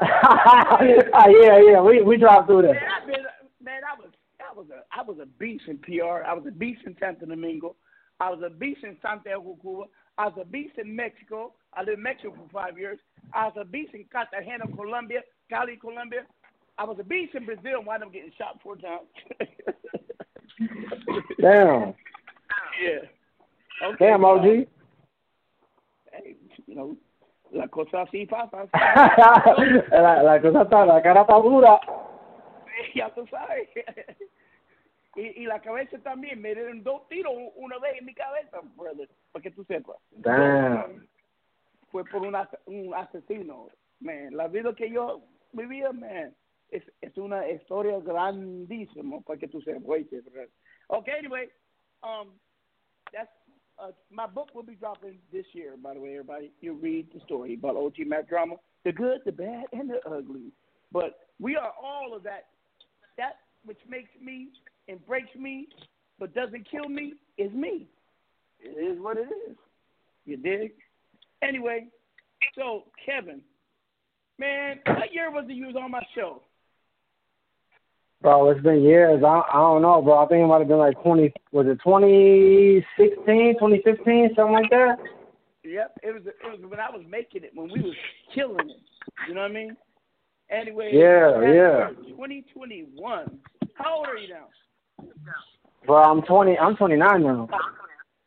[SPEAKER 30] yeah, yeah. We we drive through there.
[SPEAKER 27] I've been, man, I was, I was a, I was a beast in PR. I was a beast in Santo Domingo. I was a beast in Santiago, Cuba. I was a beast in Mexico. I lived in Mexico for five years. I was a beast in Cartagena, Colombia, Cali, Colombia. I was a beast in Brazil. Wound up getting shot four times.
[SPEAKER 30] Damn.
[SPEAKER 27] yeah. Okay.
[SPEAKER 30] Damn, OG.
[SPEAKER 27] Hey, you know, la cosa así pasa.
[SPEAKER 30] la, la cosa está, la cara está dura.
[SPEAKER 27] ya tú sabes. Y, y la cabeza también. Me dieron dos tiros una vez en mi cabeza, brother, para que tú sepas.
[SPEAKER 30] Damn.
[SPEAKER 27] Fue por un, un asesino. Man, la vida que yo vivía, man, es, es una historia grandísima, para que tú sepas. brother. Okay, anyway, um, that's uh, my book will be dropping this year. By the way, everybody, you read the story about OG Mac drama, the good, the bad, and the ugly. But we are all of that. That which makes me and breaks me, but doesn't kill me, is me. It is what it is. You dig? Anyway, so Kevin, man, what year was it you was on my show?
[SPEAKER 30] Bro, it's been years. I I don't know, bro. I think it might have been like twenty. Was it 2016, 2015, something like that?
[SPEAKER 27] Yep, it was it was when I was making it, when we was killing it. You know what I mean? Anyway,
[SPEAKER 30] Yeah, yeah.
[SPEAKER 27] 2021. How old are you now?
[SPEAKER 30] Bro, I'm 20. I'm 29 now.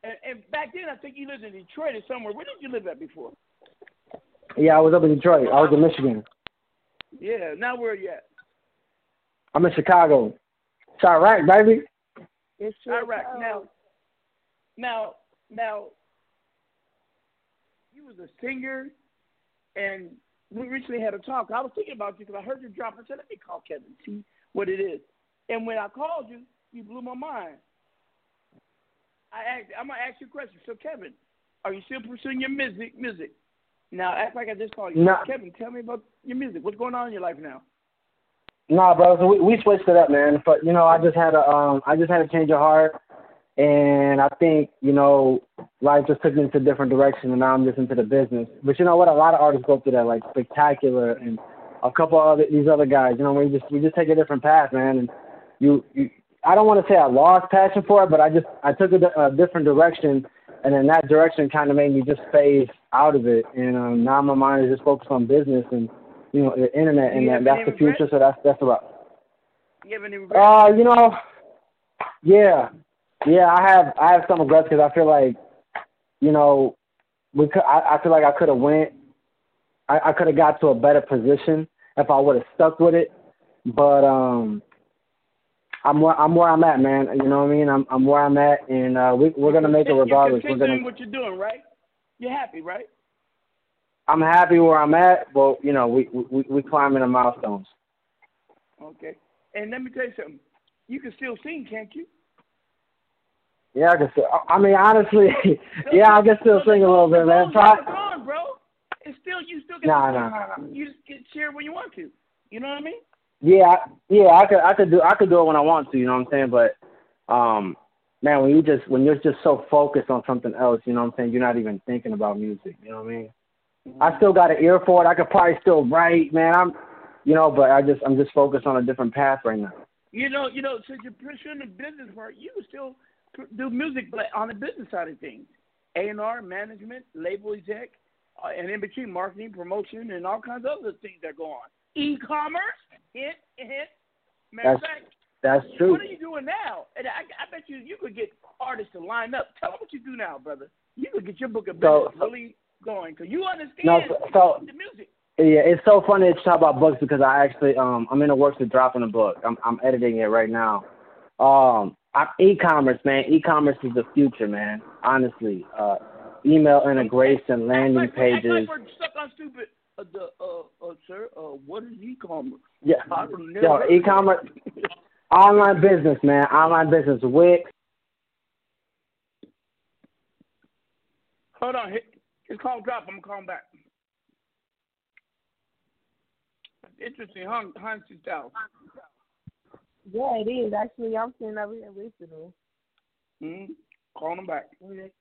[SPEAKER 27] And, and back then, I think you lived in Detroit or somewhere. Where did you live at before?
[SPEAKER 30] Yeah, I was up in Detroit. I was in Michigan.
[SPEAKER 27] Yeah, now where are you at?
[SPEAKER 30] I'm in Chicago. Chiraq, baby.
[SPEAKER 27] It's Iraq. Uh, now, now, now, you was a singer, and we recently had a talk. I was thinking about you because I heard you drop. I said, let me call Kevin, see what it is. And when I called you, you blew my mind. I asked, I'm gonna ask you a question. So, Kevin, are you still pursuing your music? Music. Now, act like I just called you.
[SPEAKER 30] No.
[SPEAKER 27] Kevin, tell me about your music. What's going on in your life now?
[SPEAKER 30] Nah, bro. So we we switched it up, man. But you know, I just had a um, I just had a change of heart, and I think you know, life just took me into a different direction, and now I'm just into the business. But you know what? A lot of artists go through that, like Spectacular and a couple other these other guys. You know, we just we just take a different path, man. And you, you I don't want to say I lost passion for it, but I just I took a, a different direction, and then that direction kind of made me just phase out of it. And um, now my mind is just focused on business and you know the internet, and that, that's the future. So that's that's about.
[SPEAKER 27] You have any regrets?
[SPEAKER 30] Uh, you know, yeah, yeah. I have I have some regrets because I feel like, you know, we could. I, I feel like I could have went. I, I could have got to a better position if I would have stuck with it. But um, I'm where I'm where I'm at, man. You know what I mean? I'm I'm where I'm at, and uh, we we're gonna make it regardless.
[SPEAKER 27] You're
[SPEAKER 30] We're gonna.
[SPEAKER 27] what you're doing, right? You're happy, right?
[SPEAKER 30] I'm happy where I'm at, but you know, we we we climbing the milestones.
[SPEAKER 27] Okay. And let me tell you something. You can still sing, can't you?
[SPEAKER 30] Yeah, I can. Still, I mean, honestly, yeah, I can still sing a little bit, man.
[SPEAKER 27] Come on, bro. It's still you still get
[SPEAKER 30] Nah, nah, nah, nah.
[SPEAKER 27] you just get cheered when you want to. You know what I mean?
[SPEAKER 30] Yeah, I- yeah, I could, I could do, I could do it when I want to. You know what I'm saying? But, um, man, when you just, when you're just so focused on something else, you know what I'm saying? You're not even thinking about music. You know what I mean? I still got an ear for it. I could probably still write, man. I'm, you know, but I just, I'm just focused on a different path right now.
[SPEAKER 27] You know, you know, since you're pursuing the business part, you still do music, but on the business side of things. A&R, management, label exec, uh, and in between marketing, promotion, and all kinds of other things that go on. E-commerce, hit, hit. Matter of
[SPEAKER 30] That's
[SPEAKER 27] fact,
[SPEAKER 30] that's true.
[SPEAKER 27] what are you doing now? And I, I bet you you could get artists to line up. Tell them what you do now, brother. You could get your book of
[SPEAKER 30] So-
[SPEAKER 27] really going because you understand
[SPEAKER 30] No, so- so-
[SPEAKER 27] the music.
[SPEAKER 30] Yeah, it's so funny to talk about books because I actually um I'm in the works of dropping a book. I'm I'm editing it right now. Um, I, e-commerce, man. E-commerce is the future, man. Honestly, uh, email integration, landing
[SPEAKER 27] Act like
[SPEAKER 30] pages.
[SPEAKER 27] we're stuck on stupid. Uh, the uh, uh, sir, uh, what is e-commerce?
[SPEAKER 30] Yeah,
[SPEAKER 27] I've never
[SPEAKER 30] yo,
[SPEAKER 27] heard of it.
[SPEAKER 30] e-commerce, online business, man. Online business, Wix.
[SPEAKER 27] Hold on, hit, his call drop. I'm gonna call him back. Interesting, huh? Hansi style.
[SPEAKER 28] Yeah, it is. Actually, I'm sitting over here listening.
[SPEAKER 27] Mm-hmm. Call him back.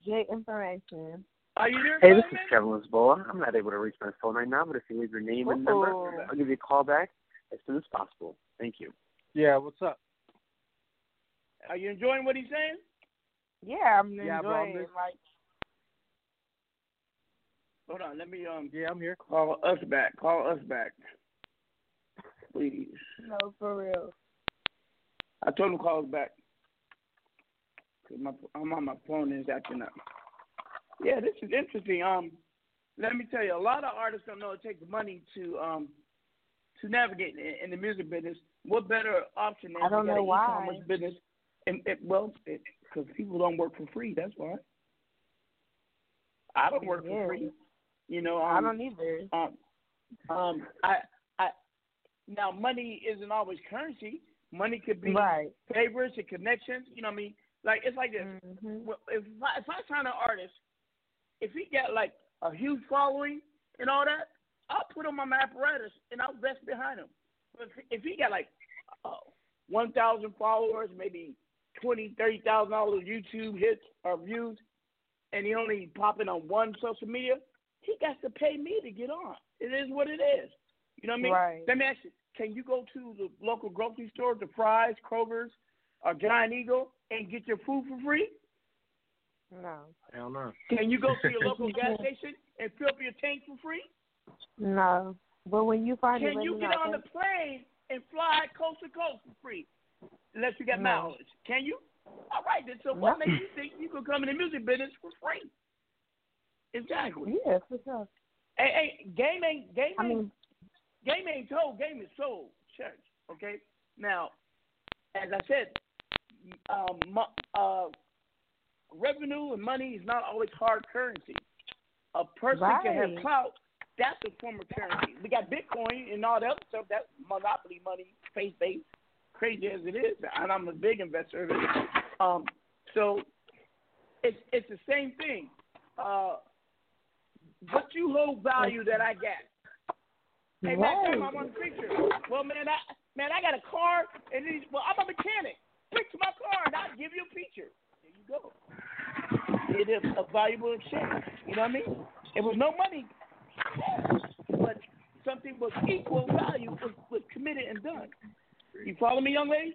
[SPEAKER 28] Get information.
[SPEAKER 27] Are you there?
[SPEAKER 31] Hey, this is Kevin Lisboa. I'm not able to reach my phone right now, but if you leave your name and number,
[SPEAKER 28] Oh.
[SPEAKER 31] I'll give you a call back as soon as possible. Thank you.
[SPEAKER 29] Yeah, what's up?
[SPEAKER 27] Are you enjoying what he's saying?
[SPEAKER 28] Yeah, I'm
[SPEAKER 29] Yeah, bro, I'm
[SPEAKER 28] enjoying it.
[SPEAKER 29] just-
[SPEAKER 28] Like,
[SPEAKER 27] Hold on, let me um.
[SPEAKER 29] Yeah, I'm here.
[SPEAKER 27] Call us back. Call us back, please.
[SPEAKER 28] no, for real.
[SPEAKER 27] I told him to call us back. Cause my I'm on my phone and it's acting up. Yeah, this is interesting. Um, let me tell you, a lot of artists don't know it takes money to um to navigate in, in the music business. What better option than
[SPEAKER 28] I don't
[SPEAKER 27] to
[SPEAKER 28] know why.
[SPEAKER 27] e-commerce business? And it, well, because people don't work for free. That's why. I don't work
[SPEAKER 28] Yeah.
[SPEAKER 27] for free. You know,
[SPEAKER 28] I
[SPEAKER 27] um,
[SPEAKER 28] don't either.
[SPEAKER 27] um, um, I, I, now money isn't always currency. Money could be
[SPEAKER 28] Right.
[SPEAKER 27] favors and connections. You know what I mean? Like it's like this.
[SPEAKER 28] Mm-hmm.
[SPEAKER 27] If I, if I sign an artist, if he got like a huge following and all that, I'll put him on my apparatus and I'll invest behind him. But if, if he got like uh, one thousand followers, maybe twenty, thirty thousand dollars YouTube hits or views, and he only popping on one social media, he got to pay me to get on. It is what it is. You know what I mean?
[SPEAKER 28] Right.
[SPEAKER 27] Let me ask you: Can you go to the local grocery store, the Fry's, Kroger's, or Giant Eagle, and get your food for free?
[SPEAKER 28] No.
[SPEAKER 29] Hell no.
[SPEAKER 27] Can you go to your local gas station and fill up your tank for free?
[SPEAKER 28] No. But when you find it,
[SPEAKER 27] Can
[SPEAKER 28] let
[SPEAKER 27] you get on the plane and fly coast to coast for free? Unless you got
[SPEAKER 28] No.
[SPEAKER 27] mileage. Can you? All right, then. So what makes you think you could come in the music business for free? Exactly.
[SPEAKER 28] Yeah, for sure.
[SPEAKER 27] Hey, hey, game ain't game
[SPEAKER 28] I
[SPEAKER 27] ain't
[SPEAKER 28] mean-
[SPEAKER 27] game ain't told, game is sold. Church. Okay. Now, as I said, um, uh, revenue and money is not always hard currency. A person can have clout. That's a form of currency. We got Bitcoin and all that other stuff. That's monopoly money, faith based, crazy as it is, and I'm a big investor of it. Um, so it's it's the same thing. Uh, what you hold value that I got. Hey
[SPEAKER 28] Right.
[SPEAKER 27] tell me I want a picture. Well man, I man I got a car and these, well I'm a mechanic. Picture my car and I'll give you a picture. There you go. It is a valuable exchange. You know what I mean? It was no money, but something was equal value was, was committed and done. You follow me, young lady?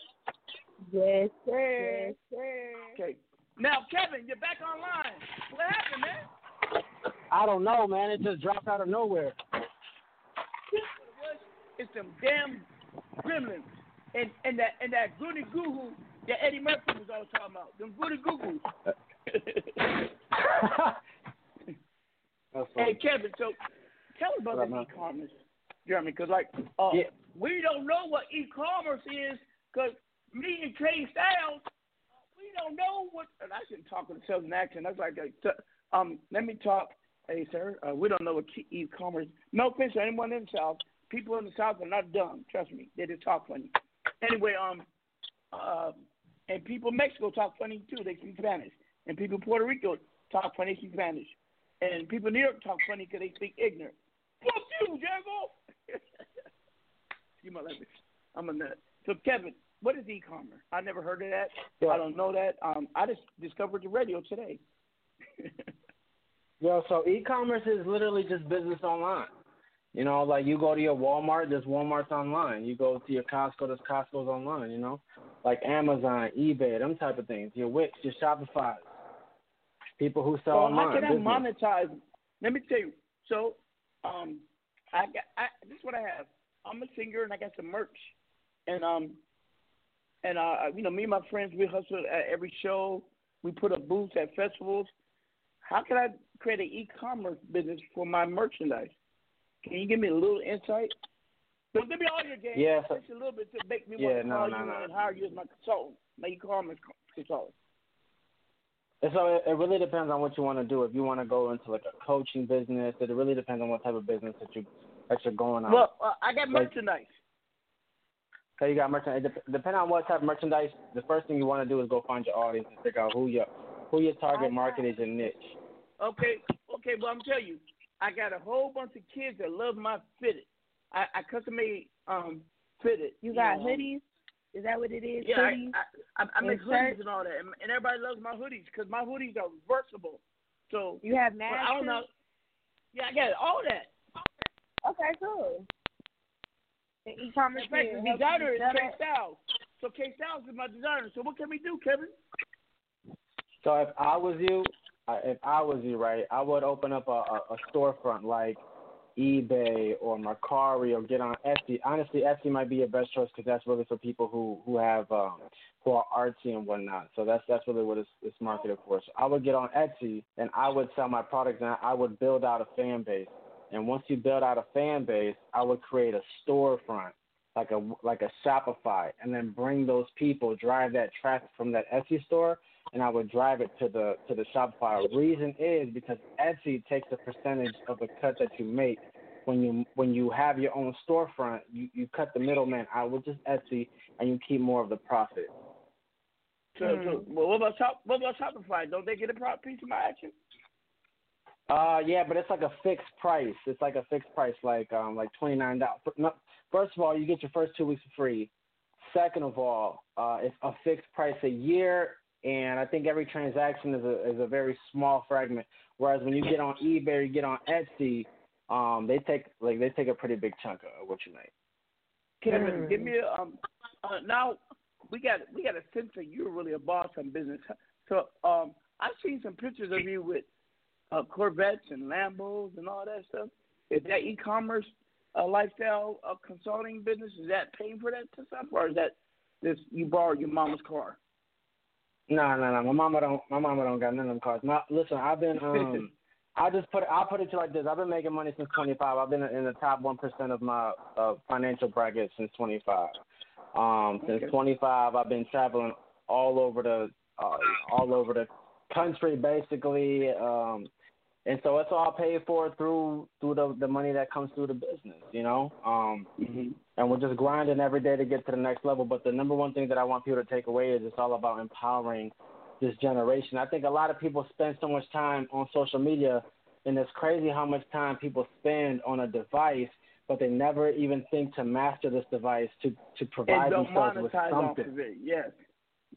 [SPEAKER 28] Yes, sir. Yes, sir.
[SPEAKER 27] Okay. Now, Kevin, you're back online. What happened, man?
[SPEAKER 30] I don't know, man. It just dropped out of nowhere.
[SPEAKER 27] It's them damn gremlins and and that and that goody goo that Eddie Murphy was always talking about. Them goody goo. Hey Kevin, so tell us about
[SPEAKER 30] man.
[SPEAKER 27] e-commerce, Jeremy, because like uh,
[SPEAKER 30] Yeah.
[SPEAKER 27] we don't know what e-commerce is because me and Trey Styles, we don't know what. And I shouldn't talk with a southern accent. That's like a, um. Let me talk. Hey, sir, uh, we don't know what e- e-commerce. No offense to anyone in the South. People in the South are not dumb. Trust me, they just talk funny. Anyway, um, uh, and people in Mexico talk funny too. They speak Spanish, and people in Puerto Rico talk funny, speak Spanish, and people in New York talk funny because they speak ignorant. Fuck you, Django. you my language. I'm a nut. So Kevin, what is e-commerce? I never heard of that. I don't know that. Um, I just discovered the radio today.
[SPEAKER 30] Yo, so e-commerce is literally just business online. You know, like you go to your Walmart, there's Walmart's online. You go to your Costco, there's Costco's online. You know, like Amazon, eBay, them type of things. Your Wix, your Shopify. People who sell
[SPEAKER 27] So
[SPEAKER 30] online.
[SPEAKER 27] how can I monetize? Let me tell you. So, um, I got I, this is what I have. I'm a singer and I got some merch, and um, and uh, you know, me and my friends we hustle at every show. We put up booths at festivals. How can I create an e-commerce business for my merchandise? Can you give me a little insight? Don't give me all your game.
[SPEAKER 30] Yeah,
[SPEAKER 27] just a little bit to make me
[SPEAKER 30] Yeah,
[SPEAKER 27] want to
[SPEAKER 30] no,
[SPEAKER 27] call
[SPEAKER 30] no,
[SPEAKER 27] you
[SPEAKER 30] no.
[SPEAKER 27] and hire you as my consultant, my e-commerce co- consultant.
[SPEAKER 30] And so it, it really depends on what you want to do. If you want to go into like a coaching business, it really depends on what type of business that you that you're going on.
[SPEAKER 27] Well, uh, I got
[SPEAKER 30] Like-
[SPEAKER 27] merchandise.
[SPEAKER 30] So you got merchandise. Dep- Depending on what type of merchandise, the first thing you want to do is go find your audience and figure out who your who your target market is, and niche.
[SPEAKER 27] Okay, okay, well I'm telling you, I got a whole bunch of kids that love my fitted. I, I custom made um fitted.
[SPEAKER 28] You got
[SPEAKER 27] know.
[SPEAKER 28] hoodies? Is that what it is?
[SPEAKER 27] Yeah,
[SPEAKER 28] hoodies?
[SPEAKER 27] I, I, I, I make hoodies and all that, and, and everybody loves my hoodies because my hoodies are versatile. So
[SPEAKER 28] You have
[SPEAKER 27] but I don't know. Yeah, I got all that.
[SPEAKER 28] Okay, cool. And e-commerce
[SPEAKER 27] In fact, the designer is K
[SPEAKER 28] that?
[SPEAKER 27] Styles. So K Styles is my designer. So what can we do, Kevin?
[SPEAKER 30] So if I was you, If I was you, right, I would open up a, a, a storefront like eBay or Mercari or get on Etsy. Honestly, Etsy might be your best choice because that's really for people who who have um, who are artsy and whatnot. So that's that's really what it's, it's marketed for. So I would get on Etsy and I would sell my products and I would build out a fan base. And once you build out a fan base, I would create a storefront like a like a Shopify, and then bring those people, drive that traffic from that Etsy store, and I would drive it to the to the Shopify. Reason is because Etsy takes a percentage of the cut that you make when you when you have your own storefront. You you cut the middleman out with just Etsy, and you keep more of the profit.
[SPEAKER 27] So, so well, what about Shop? What about Shopify? Don't they get a pro- piece of my action?
[SPEAKER 30] Uh, yeah, but it's like a fixed price. It's like a fixed price, like um, like twenty nine dollars. No, first of all, you get your first two weeks for free. Second of all, uh, it's a fixed price a year, and I think every transaction is a is a very small fragment. Whereas when you get on eBay or you get on Etsy, um, they take like they take a pretty big chunk of what you make.
[SPEAKER 27] Kevin, give me a um. Uh, now we got we got a sense that you're really a boss on business. So um, I've seen some pictures of you with uh, Corvettes and Lambos and all that stuff. Is that e-commerce uh, lifestyle uh, consulting business? Is that paying for that to stuff, or is that this you borrowed your mama's car?
[SPEAKER 30] No, no, no. My mama don't. My mama don't got none of them cars. My, listen, I've been. Um, I just put. I'll put it to you like this. I've been making money since 25. I've been in the top one percent of my uh, financial bracket since 25. Um, since
[SPEAKER 27] Okay.
[SPEAKER 30] 25, I've been traveling all over the uh, all over the country, basically. Um, and so it's all paid for through through the the money that comes through the business, you know. Um, and we're just grinding every day to get to the next level. But the number one thing that I want people to take away is it's all about empowering this generation. I think a lot of people spend so much time on social media, and it's crazy how much time people spend on a device, but they never even think to master this device to to provide themselves with something.
[SPEAKER 27] Yes.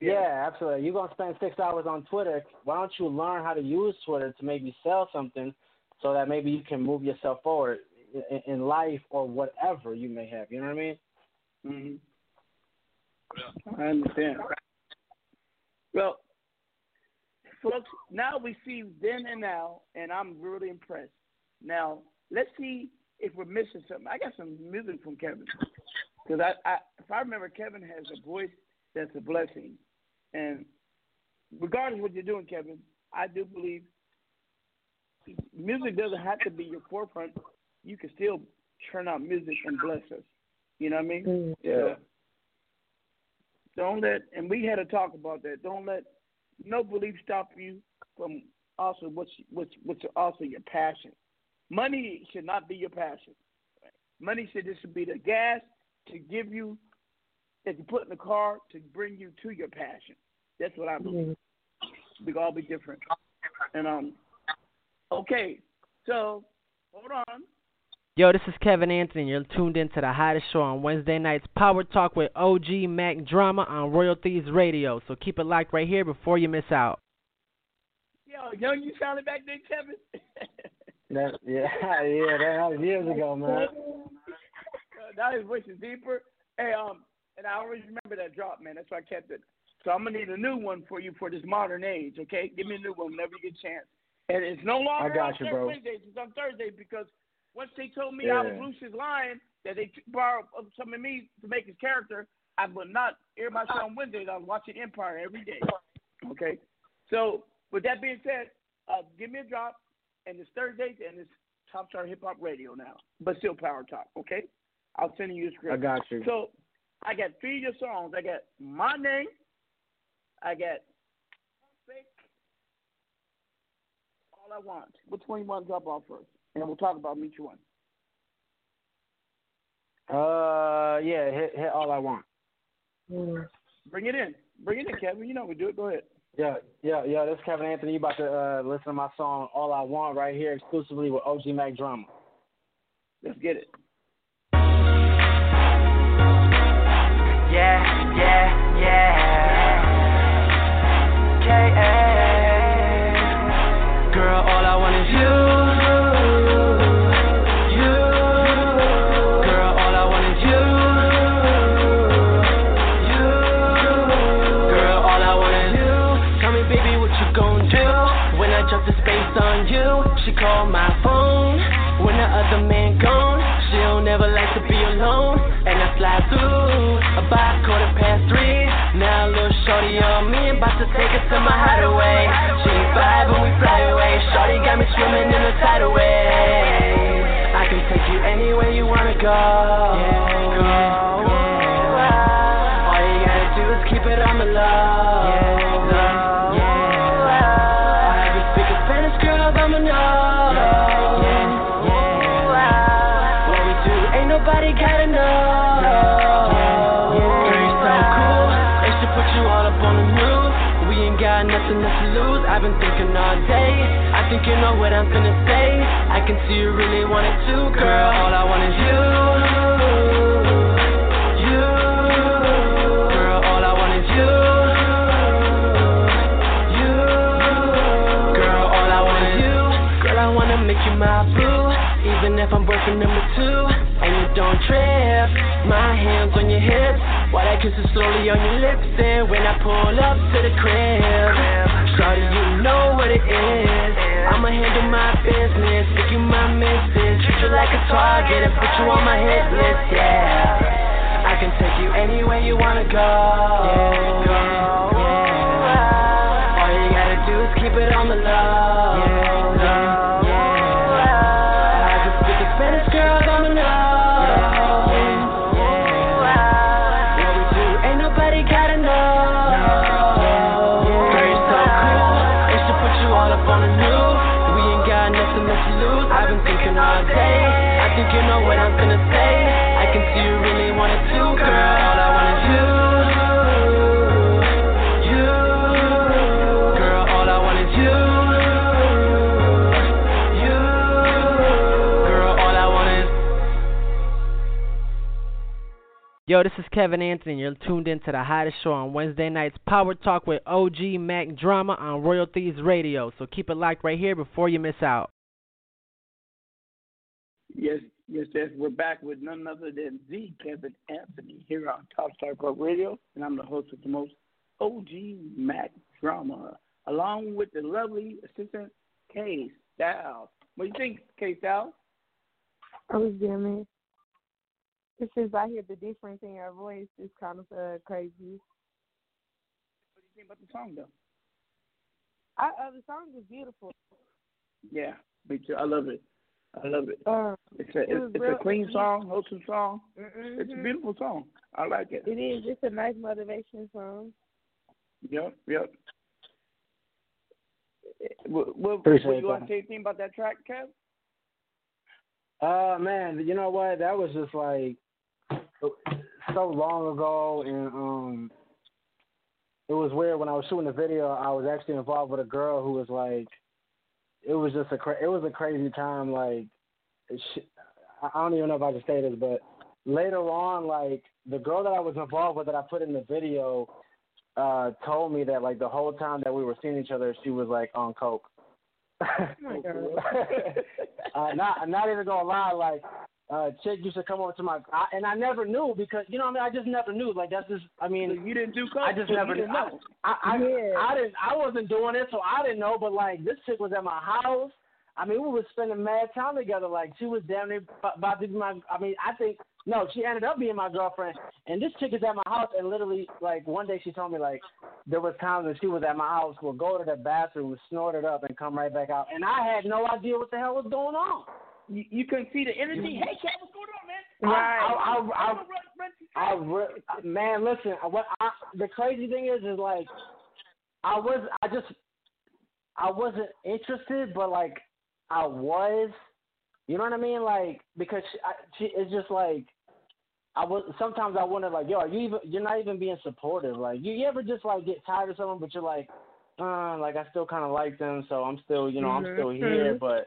[SPEAKER 30] Yeah, absolutely. You're gonna spend six hours on Twitter. Why don't you learn how to use Twitter to maybe sell something, so that maybe you can move yourself forward in, in life or whatever you may have. You know what I mean?
[SPEAKER 27] Mm-hmm. I understand. Well, folks, now we see then and now, and I'm really impressed. Now, let's see if we're missing something. I got some music from Kevin. Because I, I, if I remember, Kevin has a voice that's a blessing. And regardless of what you're doing, Kevin, I do believe music doesn't have to be your forefront. You can still churn out music and bless us. You know what I mean? Mm-hmm.
[SPEAKER 30] Yeah.
[SPEAKER 27] Don't let, and we had a talk about that. Don't let no belief stop you from also what's what's what's also your passion. Money should not be your passion. Money should just be the gas to give you that you put in the car to bring you to your passion. That's what I believe. We can all be different. And um, okay, so hold on.
[SPEAKER 32] Yo, this is Kevin Anthony. You're tuned in to the hottest show on Wednesday nights, Power Talk with OG Mack Drama on Royal Thieves Radio. So keep it locked right here before you miss out.
[SPEAKER 27] Yo, young, you sounded back then, Kevin.
[SPEAKER 30] That, yeah, yeah, that was years ago, man.
[SPEAKER 27] Now his voice is deeper. Hey, um, and I always remember that drop, man. That's why I kept it. So I'm gonna need a new one for you for this modern age. Okay, give me a new one whenever you get a chance. And it's no longer
[SPEAKER 30] I got
[SPEAKER 27] on
[SPEAKER 30] you, bro.
[SPEAKER 27] Wednesdays. It's on Thursday because once they told me I was
[SPEAKER 30] Yeah.
[SPEAKER 27] Lucious Lyon that they borrowed some of me to make his character, I would not air my show on Wednesdays. I was watching Empire every day. Okay. So with that being said, uh, give me a drop, and it's Thursdays, and it's Top Star Hip Hop Radio now, but still Power Talk. Okay. I'll send you a script.
[SPEAKER 30] I got you.
[SPEAKER 27] So I got three of your songs. I got my name. I got all I want. Which one you want to drop off first? And we'll talk about each one.
[SPEAKER 30] Uh, yeah, hit hit all I want.
[SPEAKER 27] Bring it in. Bring it in, Kevin. You know we do it. Go ahead.
[SPEAKER 30] Yeah, yeah, yeah. This is Kevin Anthony. You about to uh, listen to my song "All I Want" right here, exclusively with OG Mack Drama.
[SPEAKER 27] Let's get it.
[SPEAKER 26] Yeah, yeah, yeah. K.A. me, about to take her to my hideaway. She five and we fly away. Shorty got me swimming in a tidal wave. I can take you anywhere you wanna go. Go. All you gotta do is keep it on the low. Low. Thinking all day. I think you know what I'm gonna say. I can see you really want it too, girl. All I want is you. You. Girl, all I want is you. You. Girl, all I want is you. Girl, I wanna make you my boo. Even if I'm working number two. And you don't trip. My hands on your hips. While I kiss it slowly on your lips. And when I pull up to the crib. Shorty, you know what it is. I'ma handle my business. Make you my missus. Treat you like a target and put you on my hit list, yeah. I can take you anywhere you wanna go. Go. All you gotta do is keep it on the low. Low.
[SPEAKER 32] Kevin Anthony. You're tuned in to the hottest show on Wednesday nights, Power Talk with OG Mack Drama on Royal Thieves Radio. So keep it locked right here before you miss out.
[SPEAKER 27] Yes, yes, yes. We're back with none other than the Kevin Anthony here on Top Star Club Radio, and I'm the host of the most OG Mack Drama, along with the lovely assistant K Styles. What do you think, K Styles?
[SPEAKER 28] I was jamming. It's just I hear the difference in your voice. It's kind of uh, crazy.
[SPEAKER 27] What do you think about the song, though?
[SPEAKER 28] I, uh, the song is beautiful.
[SPEAKER 27] Yeah, me too. I love it. I love it.
[SPEAKER 28] Uh,
[SPEAKER 27] It's a
[SPEAKER 28] it
[SPEAKER 27] it's, it's
[SPEAKER 28] real-
[SPEAKER 27] a clean song, wholesome song. It's a beautiful song. I like it.
[SPEAKER 28] It is. It's a nice motivation song.
[SPEAKER 27] Yep, yep. What, what,
[SPEAKER 30] Appreciate
[SPEAKER 27] what you want to say anything about that track, Kev?
[SPEAKER 30] Uh, man, you know what? That was just like so long ago, and um, it was weird when I was shooting the video. I was actually involved with a girl who was like, it was just a cra- it was a crazy time. Like, she, I don't even know if I can say this, but later on, like the girl that I was involved with that I put in the video, uh, told me that like the whole time that we were seeing each other, she was like on coke.
[SPEAKER 28] Oh
[SPEAKER 30] uh, not not even gonna lie, like uh chick used to come over to my I, and I never knew because you know what I mean I just never knew like that's just I mean
[SPEAKER 27] you didn't do coke.
[SPEAKER 30] I just
[SPEAKER 27] so
[SPEAKER 30] never
[SPEAKER 27] you didn't
[SPEAKER 30] I,
[SPEAKER 27] know.
[SPEAKER 30] I I,
[SPEAKER 27] Yeah.
[SPEAKER 30] I didn't I wasn't doing it so I didn't know but like this chick was at my house I mean we were spending mad time together like she was damn near about to be my I mean I think no she ended up being my girlfriend and this chick is at my house and literally like one day she told me like there was times when she was at my house would go to the bathroom would snort it up and come right back out and I had no idea what the hell was going on.
[SPEAKER 27] You, you couldn't see the energy. Hey, Cat, what's going on, man?
[SPEAKER 30] Right. I, I, I, I, re- man, listen. What I, the crazy thing is, is like, I was, I just, I wasn't interested, but like, I was. You know what I mean? Like, because she, I, she, it's just like, I was. Sometimes I wonder, like, yo, are you even? You're not even being supportive. Like, you, you ever just like get tired of someone, but you're like, uh, like I still kind of like them, so I'm still, you know, I'm still
[SPEAKER 27] Mhm.
[SPEAKER 30] here, but.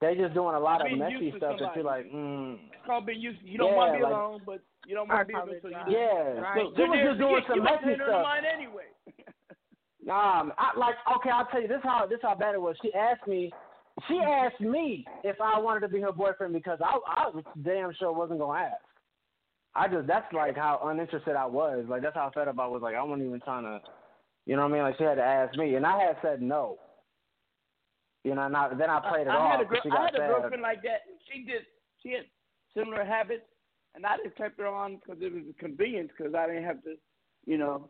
[SPEAKER 30] They just doing a lot of messy stuff that
[SPEAKER 27] somebody.
[SPEAKER 30] you're like, mm.
[SPEAKER 27] It's called being used. You don't
[SPEAKER 30] Yeah,
[SPEAKER 27] want to be
[SPEAKER 30] like-
[SPEAKER 27] alone, but you don't want to be alone, so you.
[SPEAKER 30] Yeah,
[SPEAKER 27] right.
[SPEAKER 30] so she was just doing some messy stuff.
[SPEAKER 27] mind anyway.
[SPEAKER 30] Nah, I, like okay, I'll tell you this how this how bad it was. She asked me, she asked me if I wanted to be her boyfriend because I I was damn sure wasn't gonna ask. I just that's like how uninterested I was. Like that's how fed up I was. Like I wasn't even trying to, you know what I mean? Like she had to ask me, and I had said no. You know, and I, then I played it
[SPEAKER 27] I,
[SPEAKER 30] off.
[SPEAKER 27] had a
[SPEAKER 30] she
[SPEAKER 27] I had a girlfriend like that. She did. She had similar habits, and I just kept her on because it was a convenience because I didn't have to, you know,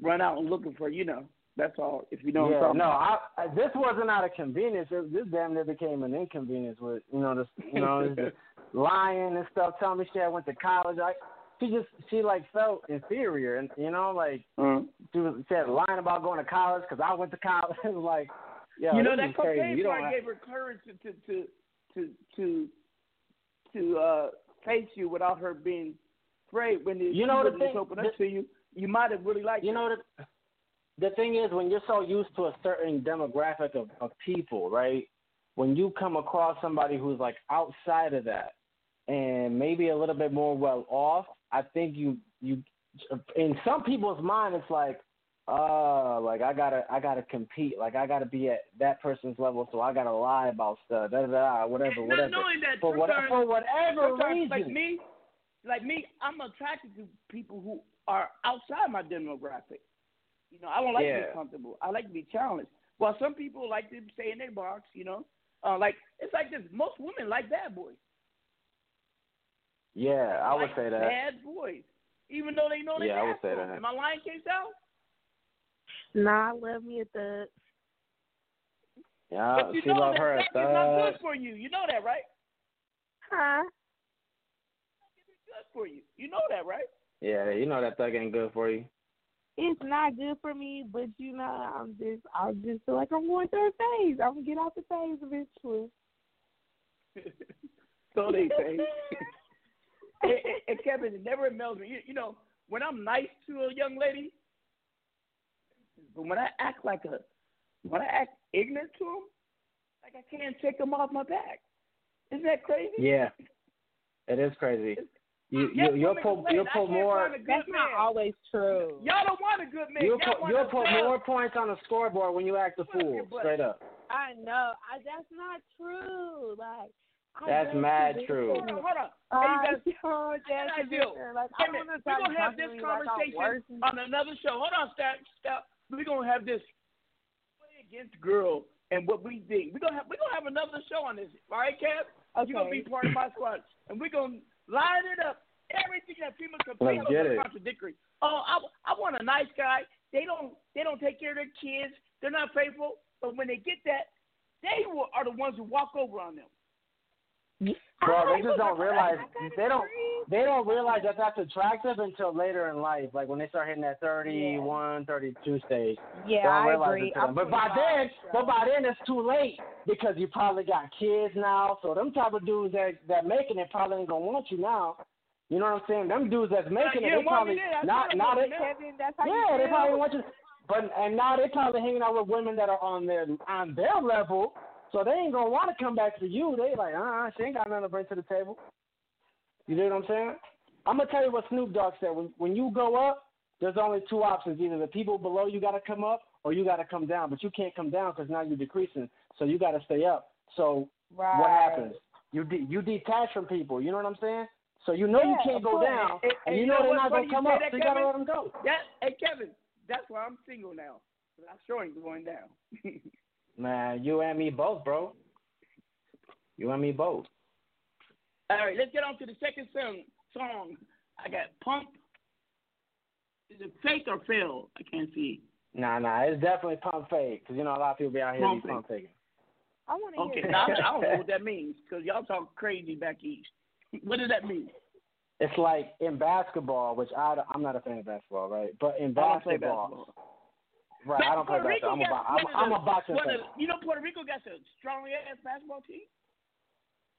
[SPEAKER 27] run out and looking for. You know, that's all. If you know what
[SPEAKER 30] yeah,
[SPEAKER 27] I'm talking
[SPEAKER 30] no,
[SPEAKER 27] about.
[SPEAKER 30] I, I, this wasn't out of convenience. It, this damn near became an inconvenience with you know this you know this lying and stuff, telling me she had went to college. I she just she like felt inferior and you know like
[SPEAKER 27] Mhm.
[SPEAKER 30] she was she had lying about going to college because I went to college. like yeah,
[SPEAKER 27] you know
[SPEAKER 30] this
[SPEAKER 27] that
[SPEAKER 30] is crazy.
[SPEAKER 27] cocaine
[SPEAKER 30] You don't
[SPEAKER 27] part
[SPEAKER 30] have,
[SPEAKER 27] gave her courage to to to to to, to uh, face you without her being afraid. When the,
[SPEAKER 30] You know
[SPEAKER 27] she
[SPEAKER 30] the
[SPEAKER 27] really just
[SPEAKER 30] thing-
[SPEAKER 27] opened up
[SPEAKER 30] the-
[SPEAKER 27] to you, you might have really liked.
[SPEAKER 30] You
[SPEAKER 27] her.
[SPEAKER 30] know the the thing is when you're so used to a certain demographic of, of people, right? When you come across somebody who's like outside of that and maybe a little bit more well off, I think you you in some people's mind it's like, uh, like I gotta I gotta compete, like I gotta be at that person's level, so I gotta lie about stuff, da da da, whatever, whatever. for what, for whatever reason.
[SPEAKER 27] like me, like me, I'm attracted to people who are outside my demographic. You know, I don't like to be comfortable. I like to be challenged. While some people like to stay in their box. You know, uh, like it's like this. Most women like bad boys.
[SPEAKER 30] yeah, I would
[SPEAKER 27] like
[SPEAKER 30] say that.
[SPEAKER 27] Bad boys, even though they know they
[SPEAKER 30] Yeah, I would say that.
[SPEAKER 27] Am I lying, K South?
[SPEAKER 28] Nah, I love me a thug.
[SPEAKER 30] Yeah,
[SPEAKER 27] but you
[SPEAKER 30] she
[SPEAKER 27] know
[SPEAKER 30] love
[SPEAKER 27] that
[SPEAKER 30] her a
[SPEAKER 27] sex is not good for you. You know that, right?
[SPEAKER 28] Huh?
[SPEAKER 27] Good for you. You know that, right?
[SPEAKER 30] Yeah, you know that thug ain't good for you.
[SPEAKER 28] It's not good for me, but you know, I'm just, I just feel like I'm going through a phase. I'm gonna get out the phase eventually.
[SPEAKER 27] so they say. and, and, and Kevin, it never melts me. You, you know, when I'm nice to a young lady, but when I act like a, when I act ignorant to them, like I can't take them off my back. Isn't that crazy?
[SPEAKER 30] Yeah, it is crazy. you, you, you'll
[SPEAKER 27] women
[SPEAKER 30] put you'll
[SPEAKER 27] I
[SPEAKER 30] more
[SPEAKER 27] find a good
[SPEAKER 28] That's
[SPEAKER 27] man.
[SPEAKER 28] not always true.
[SPEAKER 27] Y'all don't want a good man.
[SPEAKER 30] you'll
[SPEAKER 27] Y'all
[SPEAKER 30] put you'll
[SPEAKER 27] a
[SPEAKER 30] put more points on the scoreboard when you act a fool. Straight up.
[SPEAKER 28] I know. I, that's not true. Like, I
[SPEAKER 30] That's mad true.
[SPEAKER 27] Hold on, hold on.
[SPEAKER 28] I
[SPEAKER 27] Hey, you guys,
[SPEAKER 28] don't
[SPEAKER 27] Hey,
[SPEAKER 28] just Like, I want to
[SPEAKER 27] we're gonna have this
[SPEAKER 28] me like
[SPEAKER 27] conversation on another show. Hold on, stop, stop. We're gonna have this play against girl and what we think. We're gonna have we're gonna have another show on this. All right, Kev? You're gonna be part of my squad, and we're gonna line it up. Everything that people complain about is contradictory. Oh, I, I want a nice guy. They don't they don't take care of their kids. They're not faithful. But when they get that, they will, are the ones who walk over on them.
[SPEAKER 30] Bro, they just don't realize they don't they don't realize that that's attractive until later in life, like when they start hitting that 31, 32 stage.
[SPEAKER 28] Yeah, I agree.
[SPEAKER 30] it to them.
[SPEAKER 28] I'm
[SPEAKER 30] But by then, but by then it's too late because you probably got kids now. So them type of dudes that that making it probably ain't gonna want you now. You know what I'm saying? Them dudes that's making it, they
[SPEAKER 27] didn't want me
[SPEAKER 30] probably. Not not it.
[SPEAKER 28] Kevin, that's how
[SPEAKER 30] Yeah, they probably want you. But and now they probably hanging out with women that are on their on their level, so they ain't gonna want to come back to you. They like, uh, uh she ain't got nothing to bring to the table. You know what I'm saying? I'm gonna tell you what Snoop Dogg said. When when you go up, there's only two options: either the people below you got to come up, or you got to come down. But you can't come down because now you're decreasing, so you got to stay up. So
[SPEAKER 28] Right.
[SPEAKER 30] what happens? You de- you detach from people. You know what I'm saying? So you know you can't go down,
[SPEAKER 27] And-
[SPEAKER 30] and,
[SPEAKER 27] and
[SPEAKER 30] you know, they're not gonna come up.
[SPEAKER 27] that,
[SPEAKER 30] so you gotta let them go.
[SPEAKER 27] Yeah, hey Kevin, that's why I'm single now. I'm sure ain't going down.
[SPEAKER 30] Man, you and me both, bro. You and me both.
[SPEAKER 27] All right, let's get on to the second song. Song I got Pump. Is it fake or fail? I can't see.
[SPEAKER 30] Nah, nah, it's definitely pump fake because you know a lot of people be out here
[SPEAKER 27] Pump
[SPEAKER 30] be pump faking.
[SPEAKER 28] I want to
[SPEAKER 27] Okay,
[SPEAKER 28] hear
[SPEAKER 27] now, I. I don't know what that means because y'all talk crazy back east. What does that mean?
[SPEAKER 30] It's like in basketball, which I I'm not a fan of basketball, right? But in
[SPEAKER 27] I don't play
[SPEAKER 30] basketball,
[SPEAKER 27] basketball.
[SPEAKER 30] Right? I don't play
[SPEAKER 27] Puerto Rico
[SPEAKER 30] basketball. I'm a,
[SPEAKER 27] got
[SPEAKER 30] bo- I'm, I'm a boxing
[SPEAKER 27] one
[SPEAKER 30] fan.
[SPEAKER 27] You know, Puerto Rico got a strong ass basketball team.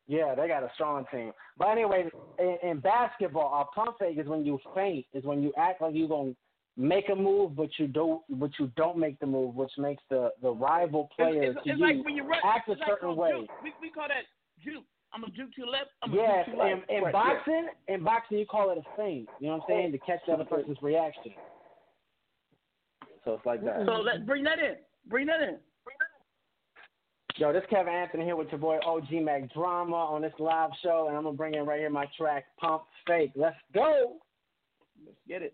[SPEAKER 30] Yeah, they got a strong team. But anyway, in, in basketball, a pump fake is when you feint, is when you act like you're gonna make a move, but you don't, but you don't make the move, which makes the the rival player
[SPEAKER 27] it's, it's,
[SPEAKER 30] to
[SPEAKER 27] it's
[SPEAKER 30] you
[SPEAKER 27] like when you run.
[SPEAKER 30] act a
[SPEAKER 27] like
[SPEAKER 30] certain way.
[SPEAKER 27] Juke. We, we call that juke. I'm a juke to the left. I'm a
[SPEAKER 30] Yes,
[SPEAKER 27] juke to the
[SPEAKER 30] in,
[SPEAKER 27] left.
[SPEAKER 30] in
[SPEAKER 27] Right,
[SPEAKER 30] boxing, in boxing, you call it a feint. You know what I'm saying? To catch the other person's reaction. So it's like that.
[SPEAKER 27] So let bring that in. Bring that in.
[SPEAKER 30] Yo, this Kevin Anthony here with your boy OG Mack Drama on this live show, and I'm gonna bring in right here my track Pump Fake. Let's go.
[SPEAKER 27] Let's get it.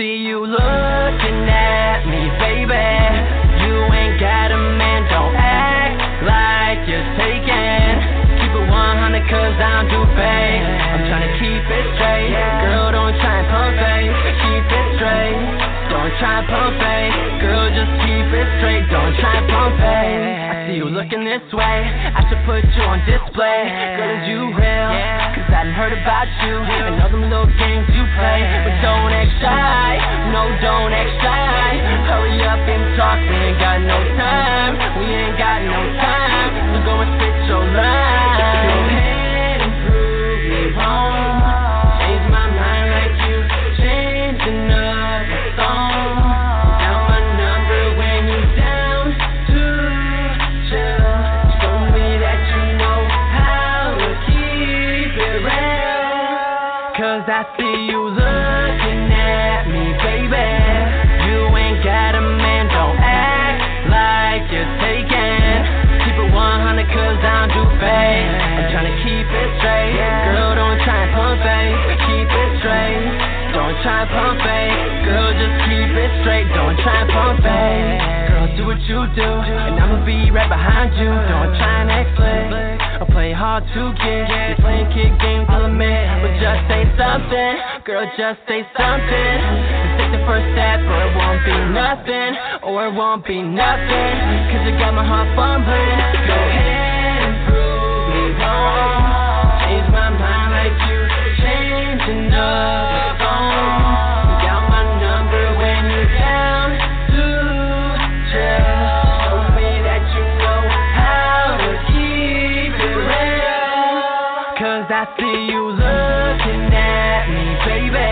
[SPEAKER 26] See you looking at me, baby. You ain't got a man, don't act like you're taken. Keep it 100 cause I don't do fake. I'm trying to keep it straight. Girl, don't try and pump fake. Keep it straight. Don't try and pump fake. Girl, just keep it straight. Don't try and pump fake. This way. I should put you on display. Girl, is you real? Cause I done heard about you and all them little games you play. But don't act shy. No, don't act shy. Hurry up and talk. We ain't got no time. We ain't got no time. So go and spit your line. Pump fake. Girl, just keep it straight. Don't try and pump fake. Girl, do what you do. And I'ma be right behind you. Don't try and act slick. Or play hard to get. You're playing kid games, I'll admit. But just say something. Girl, just say something. And take the first step, or it won't be nothing. Or it won't be nothing. Cause you got my heart fumbling. Go ahead and prove me wrong. Change my mind like you changing up I see you looking at me, baby.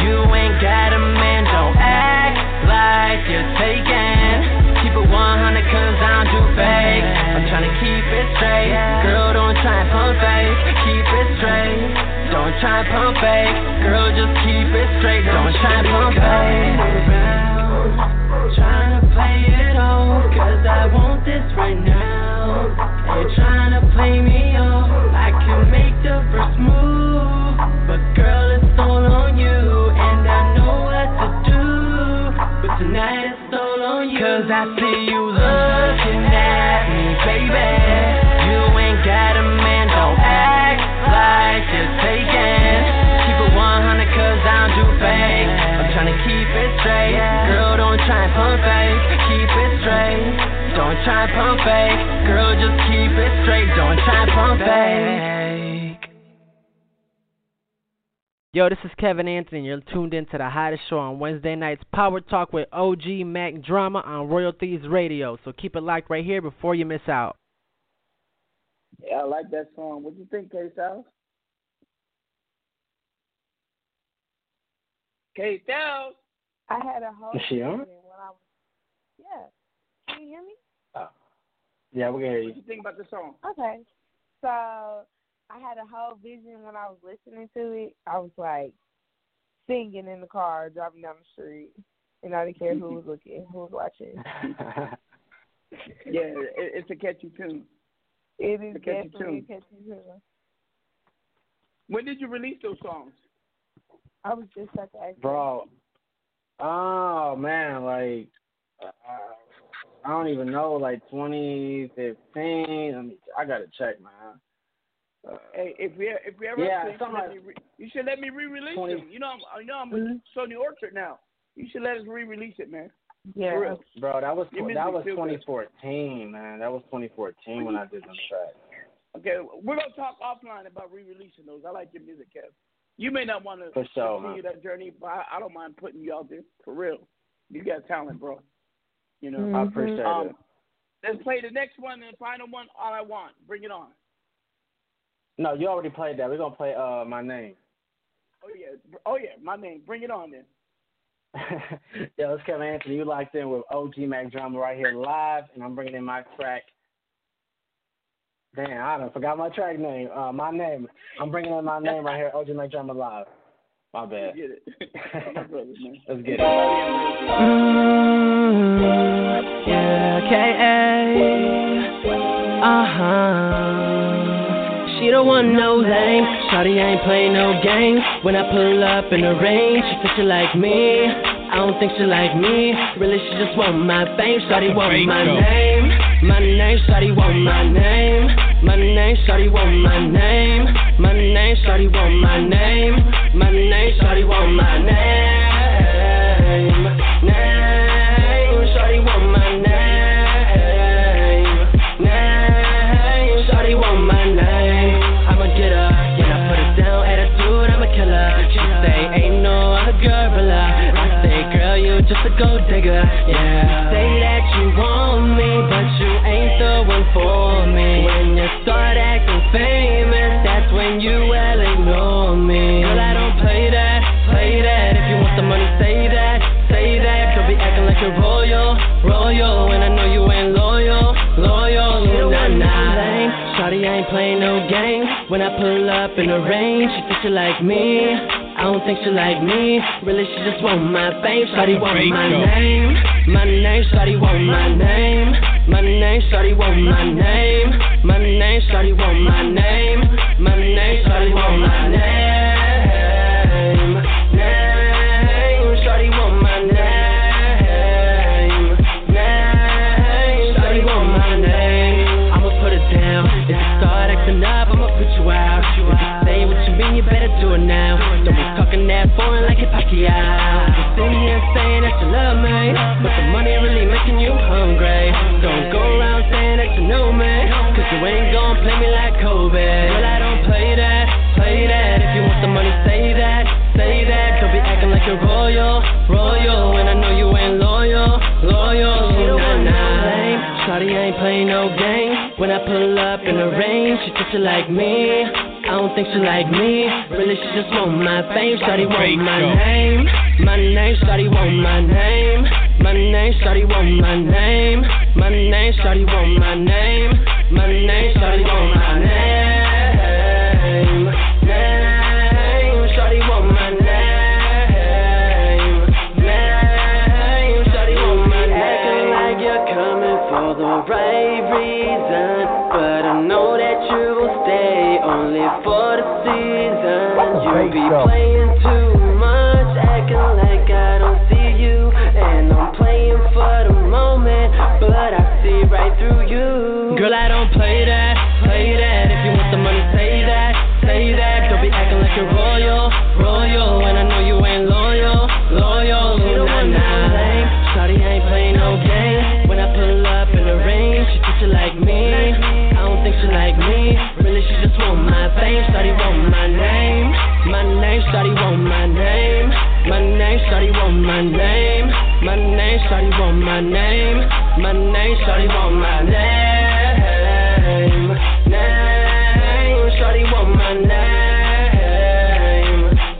[SPEAKER 26] You ain't got a man, don't act like you're taken. Keep it 100 cause I don't do fake. I'm tryna keep it straight. Girl, don't try and pump fake. Keep it straight. Don't try and pump fake. Girl, just keep it straight. Don't try and pump fake. Trying to play it on, cause I want this right now. You're trying to play me I see you looking at me, baby. You ain't got a man, don't act like you're taken. Keep it 100 cause I don't do fake. I'm keep it straight. Girl, don't try and pump fake. Keep it straight. Don't try and pump fake. Girl, just keep it straight. Don't try and pump fake.
[SPEAKER 32] Yo, this is Kevin Anthony. You're tuned in to the hottest show on Wednesday nights, Power Talk with OG Mack Drama on Royal Thieves Radio. So keep it locked right here before you miss out.
[SPEAKER 27] Yeah, I like that song. What do you think, K Styles? K Styles.
[SPEAKER 28] I had a whole
[SPEAKER 30] Is she on?
[SPEAKER 28] when I was, yeah. Can you hear me? Oh.
[SPEAKER 30] Yeah, we can hear you.
[SPEAKER 27] What do you think about the song?
[SPEAKER 28] Okay. So I had a whole vision when I was listening to it. I was like singing in the car, driving down the street, and I didn't care who was looking, who was watching.
[SPEAKER 27] Yeah, it, it's a catchy tune.
[SPEAKER 28] It is
[SPEAKER 27] a catchy
[SPEAKER 28] definitely a
[SPEAKER 27] tune.
[SPEAKER 28] catchy tune.
[SPEAKER 27] When did you release those songs?
[SPEAKER 28] I was just about to ask.
[SPEAKER 30] Bro, oh man, like uh, I don't even know, like 2015. Let me, I gotta check, man. Uh,
[SPEAKER 27] Hey, if we if we ever
[SPEAKER 30] Yeah,
[SPEAKER 27] you should, let
[SPEAKER 30] like-
[SPEAKER 27] me re- you should let me re-release
[SPEAKER 30] 20
[SPEAKER 27] them. You know, I'm, you know, I'm with Sony Orchard now. You should let us re-release it, man.
[SPEAKER 28] Yeah.
[SPEAKER 30] Bro, that was
[SPEAKER 27] Your
[SPEAKER 30] that was
[SPEAKER 27] feel good.
[SPEAKER 30] 2014, man. That was 2014 when I did them tracks.
[SPEAKER 27] Okay, we're gonna talk offline about re-releasing those. I like your music, Kev. You may not want to
[SPEAKER 30] For sure,
[SPEAKER 27] continue
[SPEAKER 30] man.
[SPEAKER 27] that journey, but I, I don't mind putting you out there for real. You got talent, bro. You know.
[SPEAKER 30] I appreciate
[SPEAKER 27] um,
[SPEAKER 30] it.
[SPEAKER 27] Let's play the next one and the final one. All I want. Bring it on.
[SPEAKER 30] No, you already played that. We're gonna play uh my name.
[SPEAKER 27] Oh yeah. Oh yeah. My name. Bring it on then.
[SPEAKER 30] Yo, it's Kevin Anthony. You locked in with OG Mack Drama right here live, and I'm bringing in my track. Damn, I done forgot my track name. Uh, my name. I'm bringing in my name right here, OG Mack Drama live. My bad.
[SPEAKER 27] Get it. my brother, man.
[SPEAKER 30] Let's get it.
[SPEAKER 26] Yeah, K.A. Uh-huh. She don't want no lame. Shawty ain't play no games. When I pull up in the range, she said she like me. I don't think she like me. Really, she just want my fame. Shawty want my name. My name, Shawty want my name. My name, Shawty want my name. My name, Shawty want my name. My name, Shawty want my name. Name, just a gold digger, yeah. Say that you want me, but you ain't the one for me. When you start acting famous, that's when you well ignore me. Girl, I don't play that, play that. If you want the money, say that, say that. Don't be acting like you're royal, royal. When I know you ain't loyal, loyal. Nah, nah. Lame. Shawty ain't playing no games. When I pull up in the range, she she like me. I don't think she like me. Really, she just want my fame. Shawty want my name. My name, Shawty want my name. My name, Shawty want my name. My name, Shawty want my name. My name, Shawty want my name. Name, Shawty want my name. Name, Shawty want my name. I'ma put it down. If you start acting up, I'ma put you out. Better do it now. Don't be talking that foreign like a Pacquiao. You sitting here saying that you love me, but the money really making you hungry. Don't go around saying that you know me, cause you ain't gon' play me like Kobe. Well, I don't play that, play that. If you want the money, say that, say that. Don't be acting like you're royal, royal. When I know you ain't loyal, loyal. Nah, nah. Lame. Shawty ain't playing no game. When I pull up in the range, she think she like me. I don't think she like me. Really, she just want my fame. Shawty want my name. My name, Shawty want my name. My name, Shawty want my name. My name, Shawty want my name. My name, Shawty want my name. You be playing too much, acting like I don't see you, and I'm playing for the moment, but I see right through you. Girl, I don't play that, Shawty want my name. My name, Shawty want my name. My name, Shawty want my name. Name, Shawty want my name.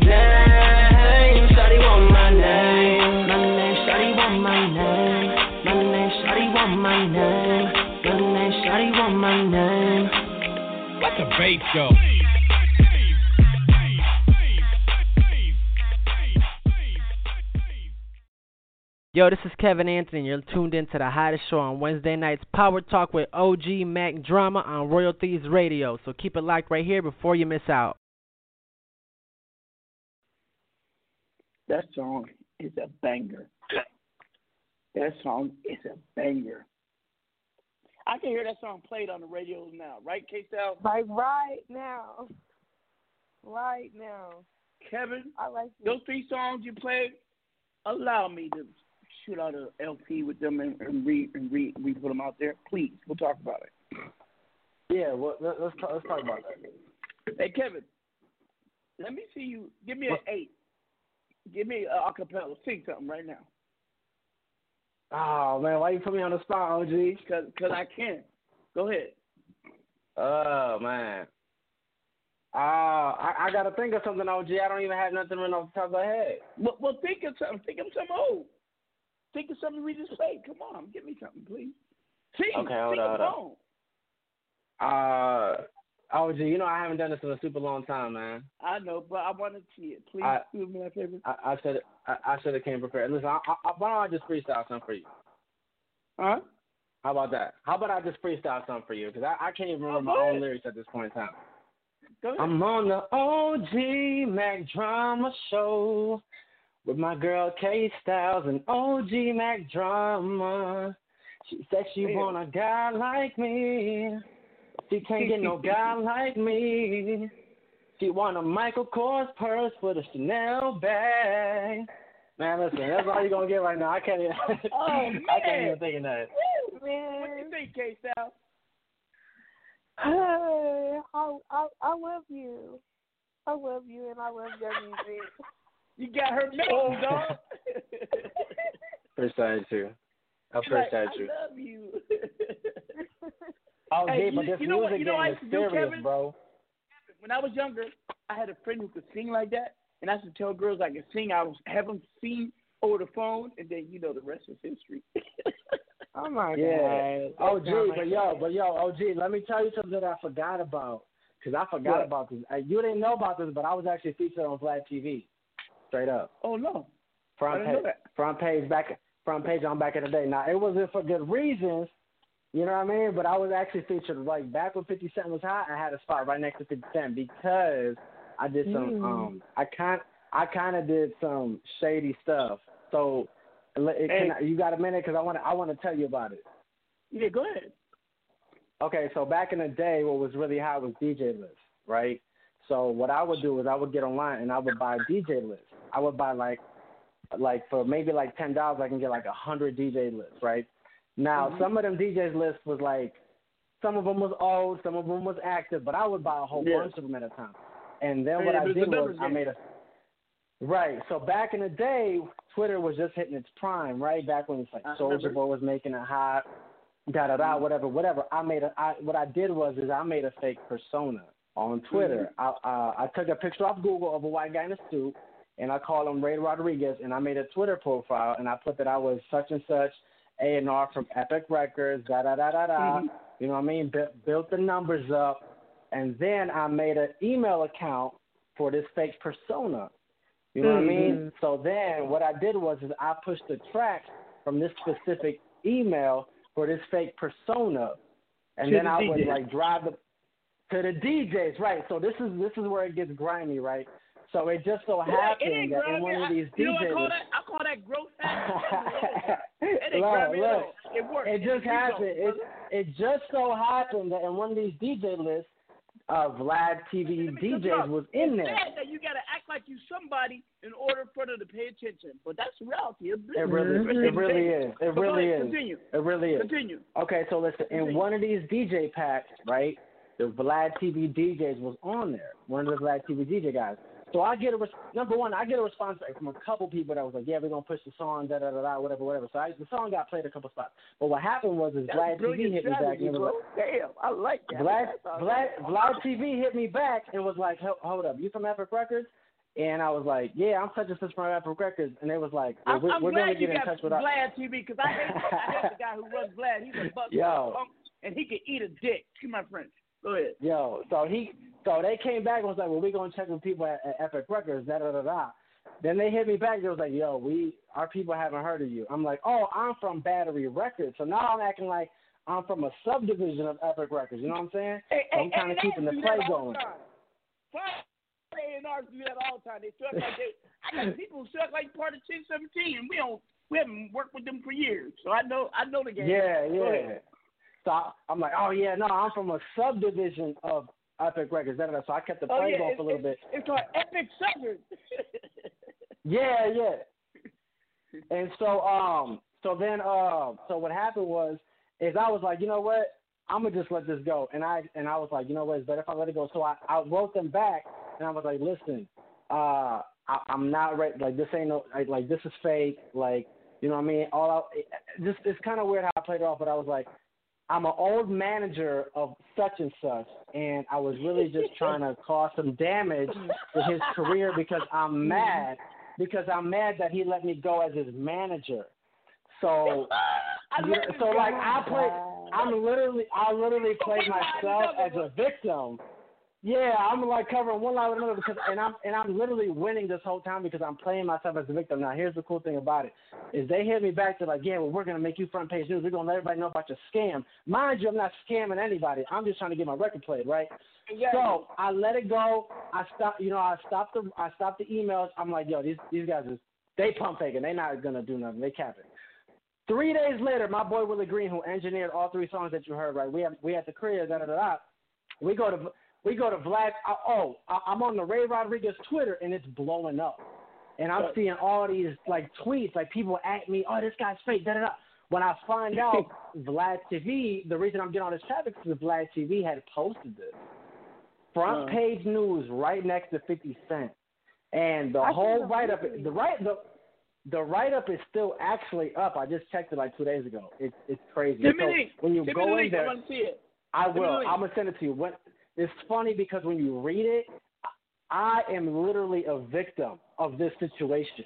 [SPEAKER 26] Name, Shawty want my name. My name, Shawty want my name. My name, Shawty want my name. My name, Shawty want
[SPEAKER 33] my name.
[SPEAKER 34] Let the bass go.
[SPEAKER 32] Yo, this is Kevin Anthony. You're tuned in to the hottest show on Wednesday nights, Power Talk with OG Mack Drama on Royal Thieves Radio. So keep it locked right here before you miss out.
[SPEAKER 27] That song is a banger. That song is a banger. I can hear that song played on the radio now, right, K Sal?
[SPEAKER 28] Like right now. Right now.
[SPEAKER 27] Kevin,
[SPEAKER 28] I like
[SPEAKER 27] those three songs you played, allow me to shoot out a LP with them and, and re and re we put them out there. Please, we'll talk about it.
[SPEAKER 30] Yeah, well, let, let's talk, let's talk about that.
[SPEAKER 27] Hey Kevin, let me see you. Give me an eight. Give me a acapella. Sing something right now.
[SPEAKER 30] Oh man, why you put me on the spot, OG?
[SPEAKER 27] Cause, cause I can't. Go ahead.
[SPEAKER 30] Oh man. Uh, I, I gotta think of something, OG. I don't even have nothing written off the top of my head.
[SPEAKER 27] Well, well, think of something. Think of something old. Think of something we just played. Come on, give me something, please. Sing.
[SPEAKER 30] Okay, hold on,
[SPEAKER 27] a
[SPEAKER 30] hold
[SPEAKER 27] song.
[SPEAKER 30] Uh, OG, you know I haven't done this in a super long time, man.
[SPEAKER 27] I know, but I want to see it. Please
[SPEAKER 30] I-
[SPEAKER 27] do me that favor.
[SPEAKER 30] I, I should I, I should have came prepared. Listen, I, I, why don't I just freestyle something for you?
[SPEAKER 27] Huh?
[SPEAKER 30] How about that? How about I just freestyle something for you? Because I, I can't even remember my own lyrics at this point in time. I'm on the OG Mack Drama Show with my girl K Styles and OG Mack Drama. She said she
[SPEAKER 27] Damn.
[SPEAKER 30] want a guy like me. She can't get no guy like me. She want a Michael Kors purse with a Chanel bag. Man, listen, that's all you're gonna get right now. I can't even.
[SPEAKER 27] Oh, man.
[SPEAKER 30] I can't
[SPEAKER 27] oh,
[SPEAKER 30] even think of that.
[SPEAKER 27] What you think, K Sal?
[SPEAKER 28] Hey, I, I I love you. I love you and I love your music.
[SPEAKER 27] You got her mellow, dog.
[SPEAKER 30] Appreciate you. I
[SPEAKER 27] She's like,
[SPEAKER 30] appreciate
[SPEAKER 27] I love you.
[SPEAKER 30] Oh,
[SPEAKER 27] Hey,
[SPEAKER 30] yeah, but
[SPEAKER 27] you-
[SPEAKER 30] this
[SPEAKER 27] you know what- you know I used
[SPEAKER 30] is
[SPEAKER 27] to do,
[SPEAKER 30] serious,
[SPEAKER 27] Kevin?
[SPEAKER 30] bro.
[SPEAKER 27] when I was younger, I had a friend who could sing like that, and I used to tell girls I could sing. I was have them sing over the phone, and then you know the rest is history.
[SPEAKER 28] Oh my
[SPEAKER 30] Yeah.
[SPEAKER 28] god.
[SPEAKER 30] OG, but yo, but yo, OG, let me tell you something that I forgot about. Because I forgot
[SPEAKER 27] What?
[SPEAKER 30] about this. You didn't know about this, but I was actually featured on Vlad TV. Straight up.
[SPEAKER 27] Oh no.
[SPEAKER 30] Front
[SPEAKER 27] I didn't know
[SPEAKER 30] page, front page back, front page on back in the day. Now it wasn't for good reasons, you know what I mean? But I was actually featured like back when Fifty Cent was hot. I had a spot right next to Fifty Cent because I did some.
[SPEAKER 28] Mm.
[SPEAKER 30] um I kind I kind of did some shady stuff. So, let-
[SPEAKER 27] Hey.
[SPEAKER 30] can I, you got a minute? Because I want to I want to tell you about it.
[SPEAKER 27] Yeah, go ahead.
[SPEAKER 30] Okay, so back in the day, what was really hot was DJ lists, right? So what I would do is I would get online and I would buy DJ lists. I would buy like, like for maybe like ten dollars, I can get like a hundred DJ lists, right? Now
[SPEAKER 27] Mhm.
[SPEAKER 30] some of them DJs lists was like, some of them was old, some of them was active, but I would buy a whole
[SPEAKER 27] Yeah.
[SPEAKER 30] bunch of them at a time. And then what I did was I made a Right. So back in the day, Twitter was just hitting its prime, right? Back when it's like
[SPEAKER 27] Soulja.
[SPEAKER 30] Boy was making it hot, da da da, whatever, whatever. I made a. I, what I did was is I made a fake persona on Twitter. I uh, I took a picture off Google of a white guy in a suit, and I called him Ray Rodriguez, and I made a Twitter profile, and I put that I was such and such, A and R from Epic Records, da da da da da.
[SPEAKER 27] Mhm.
[SPEAKER 30] You know what I mean? Bu- built the numbers up, and then I made an email account for this fake persona. You know what I mean?
[SPEAKER 27] Mhm.
[SPEAKER 30] So then what I did was is I pushed the tracks from this specific email for this fake persona, and then I would
[SPEAKER 27] DJs.
[SPEAKER 30] like drive the to the DJs, right? So this is this is where it gets grimy, right? So it just so
[SPEAKER 27] It it
[SPEAKER 30] happened that in one of these
[SPEAKER 27] you know I call that? I call that growth hack. It ain't
[SPEAKER 30] look, look.
[SPEAKER 27] It works.
[SPEAKER 30] it just
[SPEAKER 27] result,
[SPEAKER 30] happened. It it just so happened that in one of these DJ lists, uh, Vlad TV DJs was in
[SPEAKER 27] It's
[SPEAKER 30] there.
[SPEAKER 27] sad that you gotta act like you somebody in order for them to pay attention, but that's reality.
[SPEAKER 30] It really,
[SPEAKER 27] especially
[SPEAKER 30] it really is. It really is.
[SPEAKER 27] Continue.
[SPEAKER 30] It really is.
[SPEAKER 27] Continue.
[SPEAKER 30] Okay, so listen. In one of these DJ packs, right, the Vlad TV DJs was on there. One of the Vlad TV DJ guys. So I get a res- number one. I get a response from a couple people that was like, "Yeah, we're gonna push the song, da da da da, whatever, whatever." So I, the song got played a couple spots. But what happened was, is
[SPEAKER 27] That's
[SPEAKER 30] Vlad TV hit me back and was like,
[SPEAKER 27] Damn, I like that.
[SPEAKER 30] Vlad, Vlad. Vlad TV hit me back and was like, "Hold up, you from Epic Records?" And I was like, yeah, I'm such and such from Epic Records, and they was like, well, we're,
[SPEAKER 27] I'm
[SPEAKER 30] we're
[SPEAKER 27] glad
[SPEAKER 30] to
[SPEAKER 27] you
[SPEAKER 30] get in
[SPEAKER 27] got
[SPEAKER 30] touch with our.
[SPEAKER 27] Vlad TV because I hate, I hate the guy who runs Vlad. He's a buck
[SPEAKER 30] Yo.
[SPEAKER 27] punk, and he can eat a dick. Excuse my French. Go ahead.
[SPEAKER 30] Yo, so he, so they came back and was like, well, we're gonna check with people at, at Epic Records, da da da da. Then they hit me back. They was like, yo, we, our people haven't heard of you. I'm like, oh, I'm from Battery Records. So now I'm acting like I'm from a subdivision of Epic Records. You know what I'm saying?
[SPEAKER 27] Hey,
[SPEAKER 30] so I'm kind of keeping the play going.
[SPEAKER 27] the time. Friday and ours do that all the time. They suck like they. I got people who suck like part of 1017, and we don't. We haven't worked with them for years, so I know. I know the game.
[SPEAKER 30] Yeah, yeah. So I- I'm like, oh yeah, no, I'm from a subdivision of Epic Records. Da, da, da. So I kept the
[SPEAKER 27] Oh yeah,
[SPEAKER 30] for a little bit.
[SPEAKER 27] it's, called Epic Suckers.
[SPEAKER 30] Yeah, yeah. And so um so then uh so what happened was is I was like, you know what? I'm gonna just let this go. And I and I was like, you know what, it's better if I let it go. So I, I wrote them back and I was like, listen, uh I, I'm not ready like this ain't no like, like this is fake, like you know what I mean? All I this it's kinda weird how I played it off, but I was like, I'm an old manager of such and such, and I was really just trying to cause some damage to his career because I'm mad because I'm mad that he let me go as his manager. So,
[SPEAKER 27] I
[SPEAKER 30] you
[SPEAKER 27] let
[SPEAKER 30] know,
[SPEAKER 27] you
[SPEAKER 30] so like I play, I'm literally, I literally played myself as a victim. Yeah, I'm like covering one line with another because, and I'm and I'm literally winning this whole time because I'm playing myself as a victim. Now, here's the cool thing about it is they hit me back to like, yeah, well, we're gonna make you front page news. We're gonna let everybody know about your scam. Mind you, I'm not scamming anybody. I'm just trying to get my record played, right? Yeah. So I let it go. I stop. You know, I stopped the I stopped the emails. I'm like, yo, these these guys is they pump faking. They not gonna do nothing. They capping. Three days later, my boy Willie Green, who engineered all three songs that you heard, right? We have we at the crib, da da da da. We go to we go to Vlad. Oh, I, I'm on the Ray Rodriguez Twitter, and it's blowing up. And I'm seeing all these like tweets, like people at me, oh, this guy's fake, da da da. When I find out Vlad TV, the reason I'm getting all this traffic is because Vlad TV had posted this front
[SPEAKER 27] Uh.
[SPEAKER 30] page news right next to 50 Cent, and the
[SPEAKER 27] I
[SPEAKER 30] whole write up, the right the the write up is still actually up. I just checked it like two days ago. It's it's crazy.
[SPEAKER 27] Me
[SPEAKER 30] So when you go in.
[SPEAKER 27] I
[SPEAKER 30] there,
[SPEAKER 27] see it.
[SPEAKER 30] I
[SPEAKER 27] the
[SPEAKER 30] will. I'm gonna send it to you. When it's funny because when you read it, I am literally a victim of this situation.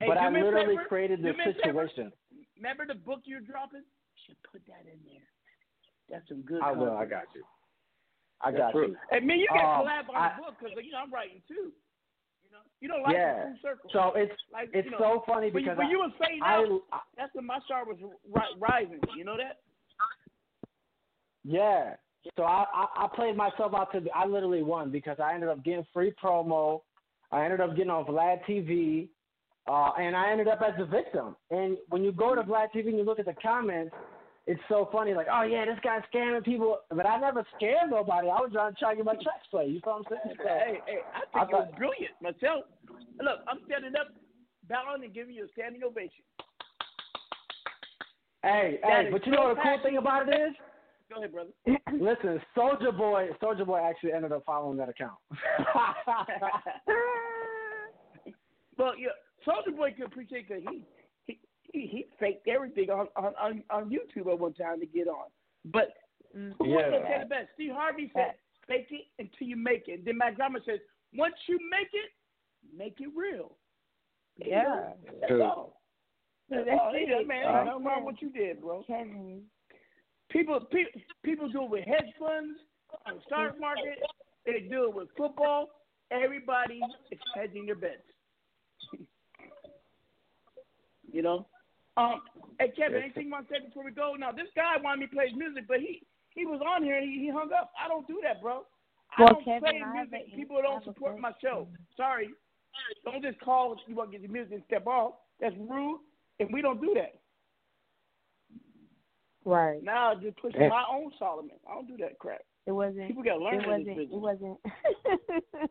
[SPEAKER 27] Hey,
[SPEAKER 30] but I literally created this
[SPEAKER 27] me
[SPEAKER 30] situation.
[SPEAKER 27] Remember the book you're dropping? You should put that in there. That's some good.
[SPEAKER 30] I will. I got you. I
[SPEAKER 27] That's
[SPEAKER 30] got
[SPEAKER 27] true.
[SPEAKER 30] you.
[SPEAKER 27] Hey, man, you got
[SPEAKER 30] Um,
[SPEAKER 27] collab on
[SPEAKER 30] I-
[SPEAKER 27] the book because you know I'm writing too. You know, you don't like
[SPEAKER 30] yeah.
[SPEAKER 27] the full circle.
[SPEAKER 30] So it's
[SPEAKER 27] like,
[SPEAKER 30] it's
[SPEAKER 27] you know,
[SPEAKER 30] so funny
[SPEAKER 27] when
[SPEAKER 30] because
[SPEAKER 27] when
[SPEAKER 30] I,
[SPEAKER 27] you were
[SPEAKER 30] saying
[SPEAKER 27] out, that's when my star was ri- rising. You know that?
[SPEAKER 30] Yeah. So I, I I played myself out to I literally won because I ended up getting free promo. I ended up getting on Vlad TV, uh, and I ended up as the victim. And when you go to Vlad TV and you look at the comments, it's so funny. Like, oh yeah, this guy's scamming people, but I never scammed nobody. I was trying to try to get my tracks played. You know what I'm saying? So,
[SPEAKER 27] Hey, hey, I think
[SPEAKER 30] I
[SPEAKER 27] it was brilliant myself. Look, I'm standing up, bowing, and giving you a standing ovation.
[SPEAKER 30] hey,
[SPEAKER 27] That
[SPEAKER 30] hey, but you know what the cool thing about it is?
[SPEAKER 27] Go ahead, brother.
[SPEAKER 30] Listen, Soulja Boy, Soulja Boy actually ended up following that account.
[SPEAKER 27] well, yeah, Soulja Boy could appreciate because he, he he he faked everything on, on on on YouTube at one time to get on. But who
[SPEAKER 30] Yeah.
[SPEAKER 27] the best? Steve Harvey said, "Fake it until you make it." Then my grandma says, "Once you make it, make it real."
[SPEAKER 28] Yeah.
[SPEAKER 27] that's all. That's
[SPEAKER 28] That's
[SPEAKER 27] all.
[SPEAKER 28] It.
[SPEAKER 27] man,
[SPEAKER 30] Uh,
[SPEAKER 27] ain't nothing wrong with what you did, bro. People, people, people do it with hedge funds, on the stock market. They do it with football. Everybody is hedging their bets. you know. Um, hey Kevin, anything you want to say before we go? Now this guy wanted me to play his music, but he he was on here and he, he hung up. I don't do that, bro. I
[SPEAKER 28] Well,
[SPEAKER 27] don't
[SPEAKER 28] Kevin,
[SPEAKER 27] play
[SPEAKER 28] I
[SPEAKER 27] music.
[SPEAKER 28] a-
[SPEAKER 27] People don't
[SPEAKER 28] have
[SPEAKER 27] support my show. Sorry. Don't just call if you want to get your music and step off. That's rude, and we don't do that.
[SPEAKER 28] Right.
[SPEAKER 27] Now I'm just pushing
[SPEAKER 28] Yeah.
[SPEAKER 27] my own Solomon. I don't do that crap.
[SPEAKER 28] It wasn't.
[SPEAKER 27] People gotta learn
[SPEAKER 28] It
[SPEAKER 27] in this
[SPEAKER 28] wasn't.
[SPEAKER 27] business.
[SPEAKER 28] It wasn't.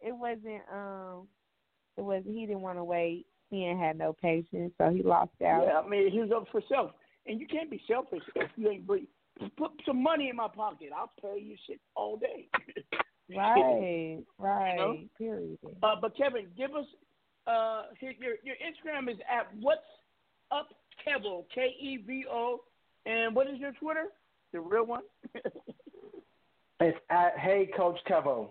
[SPEAKER 28] it wasn't. Um. It was. He didn't want to wait. He ain't had no patience, so he lost out.
[SPEAKER 27] Yeah, I mean, he was up for self. And you can't be selfish if you ain't breathe. Put some money in my pocket. I'll pay you shit all day.
[SPEAKER 28] Right. Right.
[SPEAKER 27] You know?
[SPEAKER 28] Period.
[SPEAKER 27] Uh, but Kevin, give us uh your your your Instagram is at what's up Kevo K E V O, and what is your Twitter? The real one.
[SPEAKER 30] it's at Hey Coach Kevo.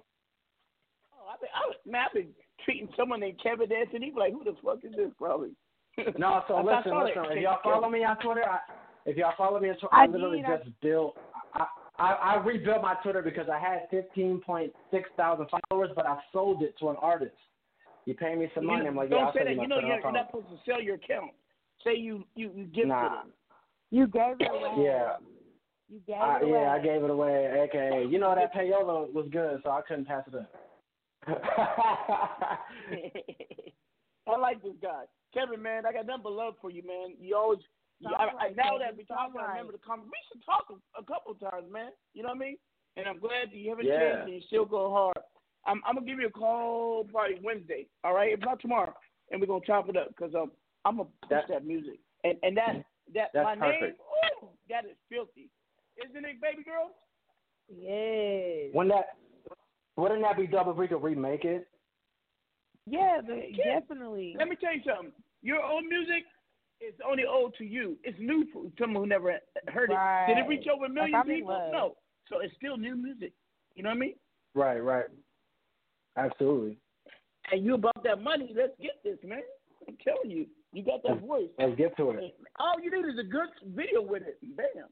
[SPEAKER 27] Oh, I've been, I, was- man, I've been treating someone named Kevin Anthony. Like, who the fuck is this? Probably.
[SPEAKER 30] No, so
[SPEAKER 27] I- I
[SPEAKER 30] listen,
[SPEAKER 27] saw
[SPEAKER 30] listen. If y'all follow me on Twitter, I, if y'all follow me on Twitter,
[SPEAKER 28] I
[SPEAKER 30] I literally
[SPEAKER 28] did, I-
[SPEAKER 30] just built. I, I I rebuilt my Twitter because I had fifteen point six thousand followers, but I sold it to an artist. You pay me some
[SPEAKER 27] You
[SPEAKER 30] money. I'm like,
[SPEAKER 27] don't
[SPEAKER 30] yeah, I'll
[SPEAKER 27] say that.
[SPEAKER 30] you my
[SPEAKER 27] You know you're, you're not supposed to sell your account. Say you you, you gifted
[SPEAKER 30] Nah.
[SPEAKER 27] it.
[SPEAKER 28] You gave it away.
[SPEAKER 30] Yeah.
[SPEAKER 28] You gave
[SPEAKER 30] I,
[SPEAKER 28] it away.
[SPEAKER 30] yeah, I gave it away. AKA, you know that payola was good, so I couldn't pass it up.
[SPEAKER 27] I like this guy, Kevin. Man, I got nothing but love for you, man. You always. You, I, I,
[SPEAKER 28] Alright,
[SPEAKER 27] now
[SPEAKER 28] Kevin,
[SPEAKER 27] that we talking, I
[SPEAKER 28] alright.
[SPEAKER 27] remember the conversation. We should talk a, a couple times, man. You know what I mean? And I'm glad that you haven't
[SPEAKER 30] Yeah.
[SPEAKER 27] changed and you still go hard. I'm, I'm gonna give you a call probably Wednesday. All right, if not tomorrow, and we're gonna chop it up because um, I'm gonna push
[SPEAKER 30] That-
[SPEAKER 27] that music. And and that that
[SPEAKER 30] That's
[SPEAKER 27] my name,
[SPEAKER 30] perfect.
[SPEAKER 27] ooh, that is filthy, isn't it, baby girl?
[SPEAKER 28] Yes.
[SPEAKER 30] When that wouldn't that be double if we could remake it?
[SPEAKER 28] Yeah, but
[SPEAKER 27] Yeah.
[SPEAKER 28] definitely.
[SPEAKER 27] Let me tell you something. Your old music is only old to you. It's new to someone who never heard it. Did it reach over a million
[SPEAKER 28] Like, I'm in
[SPEAKER 27] people?
[SPEAKER 28] love.
[SPEAKER 27] No. So it's still new music. You know what I mean?
[SPEAKER 30] Right, right. Absolutely.
[SPEAKER 27] And you about that money. Let's get this, man. I'm telling you. You got that voice.
[SPEAKER 30] Let's get to it.
[SPEAKER 27] All you need is a good video with it. Bam.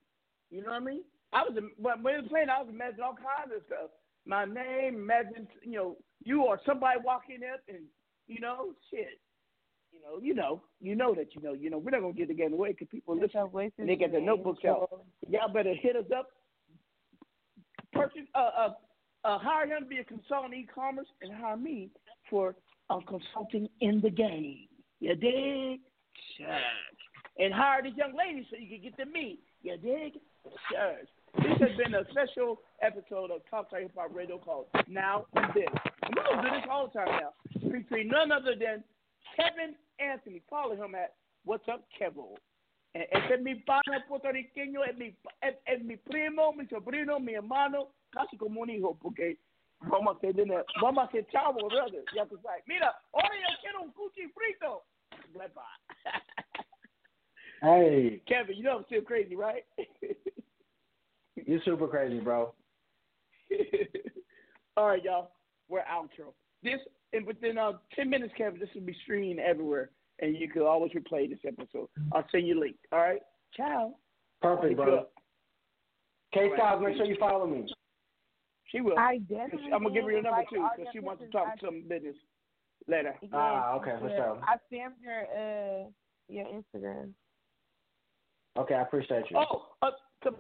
[SPEAKER 27] You know what I mean? I was when when it was playing, I was imagining all kinds of stuff. My name, imagine you know you or somebody walking up and you know shit. You know, you know, you know that you know, you know. We're not gonna get the game away because people listen. And they got their notebooks out. Y'all better hit us up. Purchase, uh, uh, uh, hire him to be a consultant in e-commerce, and hire me for uh, consulting in the game. You dig? Shucks. And hire this young lady so you can get to me. You dig? Shucks. This has been a special episode of Talk Talk Hip Hop Radio called Now and This. And we're going to do this all the time now, featuring none other than Kevin Anthony. Follow him at What's Up Kevo. Ese es mi pana puertorriqueño, es mi, es, es mi primo, mi sobrino, mi hermano, casi como un hijo, porque vamos a hacer dinero, vamos a hacer chavo, brother. Ya tú sabes. Mira, ahora yo quiero un cuchi frito.
[SPEAKER 30] Hey,
[SPEAKER 27] Kevin, you know I'm still crazy, right?
[SPEAKER 30] You're super crazy, bro.
[SPEAKER 27] All right, y'all. We're outro. This and within uh, ten minutes, Kevin, this will be streaming everywhere, and you can always replay this episode. I'll send you a link. All right. Ciao.
[SPEAKER 30] Perfect,
[SPEAKER 27] bro.
[SPEAKER 30] K Styles,
[SPEAKER 27] right.
[SPEAKER 30] make sure you follow me.
[SPEAKER 27] She will.
[SPEAKER 28] I definitely
[SPEAKER 27] I'm gonna give her your number
[SPEAKER 28] Like,
[SPEAKER 27] too, because she wants to
[SPEAKER 28] pictures,
[SPEAKER 27] talk
[SPEAKER 28] I-
[SPEAKER 27] some business later.
[SPEAKER 28] Yes,
[SPEAKER 30] Ah, okay, for
[SPEAKER 28] yeah.
[SPEAKER 30] sure.
[SPEAKER 28] I spammed your uh your Instagram.
[SPEAKER 30] Okay, I appreciate you.
[SPEAKER 27] Oh, uh, come,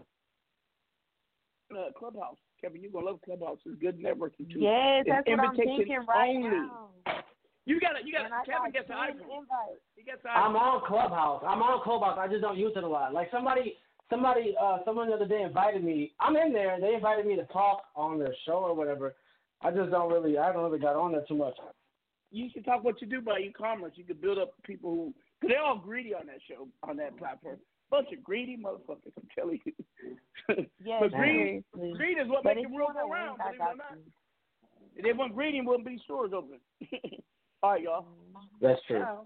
[SPEAKER 27] uh, Clubhouse, Kevin, you're gonna love Clubhouse. It's good networking too.
[SPEAKER 28] Yes,
[SPEAKER 27] It's
[SPEAKER 28] that's what I'm thinking right
[SPEAKER 27] only.
[SPEAKER 28] now.
[SPEAKER 27] You got to You got
[SPEAKER 28] And I
[SPEAKER 27] to Kevin gets the
[SPEAKER 28] 10
[SPEAKER 27] iPhone.
[SPEAKER 28] invites.
[SPEAKER 27] He gets the
[SPEAKER 30] I'm on Clubhouse. I'm on Clubhouse. I just don't use it a lot. Like somebody, somebody, uh, someone the other day invited me. I'm in there. They invited me to talk on their show or whatever. I just don't really. I haven't really got on there too much.
[SPEAKER 27] You should talk what you do by e-commerce. You could build up people who, cause they're all greedy on that show, on that platform. Bunch of greedy motherfuckers. I'm telling you.
[SPEAKER 28] Yes,
[SPEAKER 27] but greed,
[SPEAKER 28] seriously.
[SPEAKER 27] greed is what
[SPEAKER 28] But
[SPEAKER 27] makes
[SPEAKER 28] if
[SPEAKER 27] the
[SPEAKER 28] you
[SPEAKER 27] world
[SPEAKER 28] wanna
[SPEAKER 27] go round. Believe it or not. If they weren't greedy, wouldn't be stores open. all right, y'all.
[SPEAKER 30] That's true.
[SPEAKER 27] Ciao.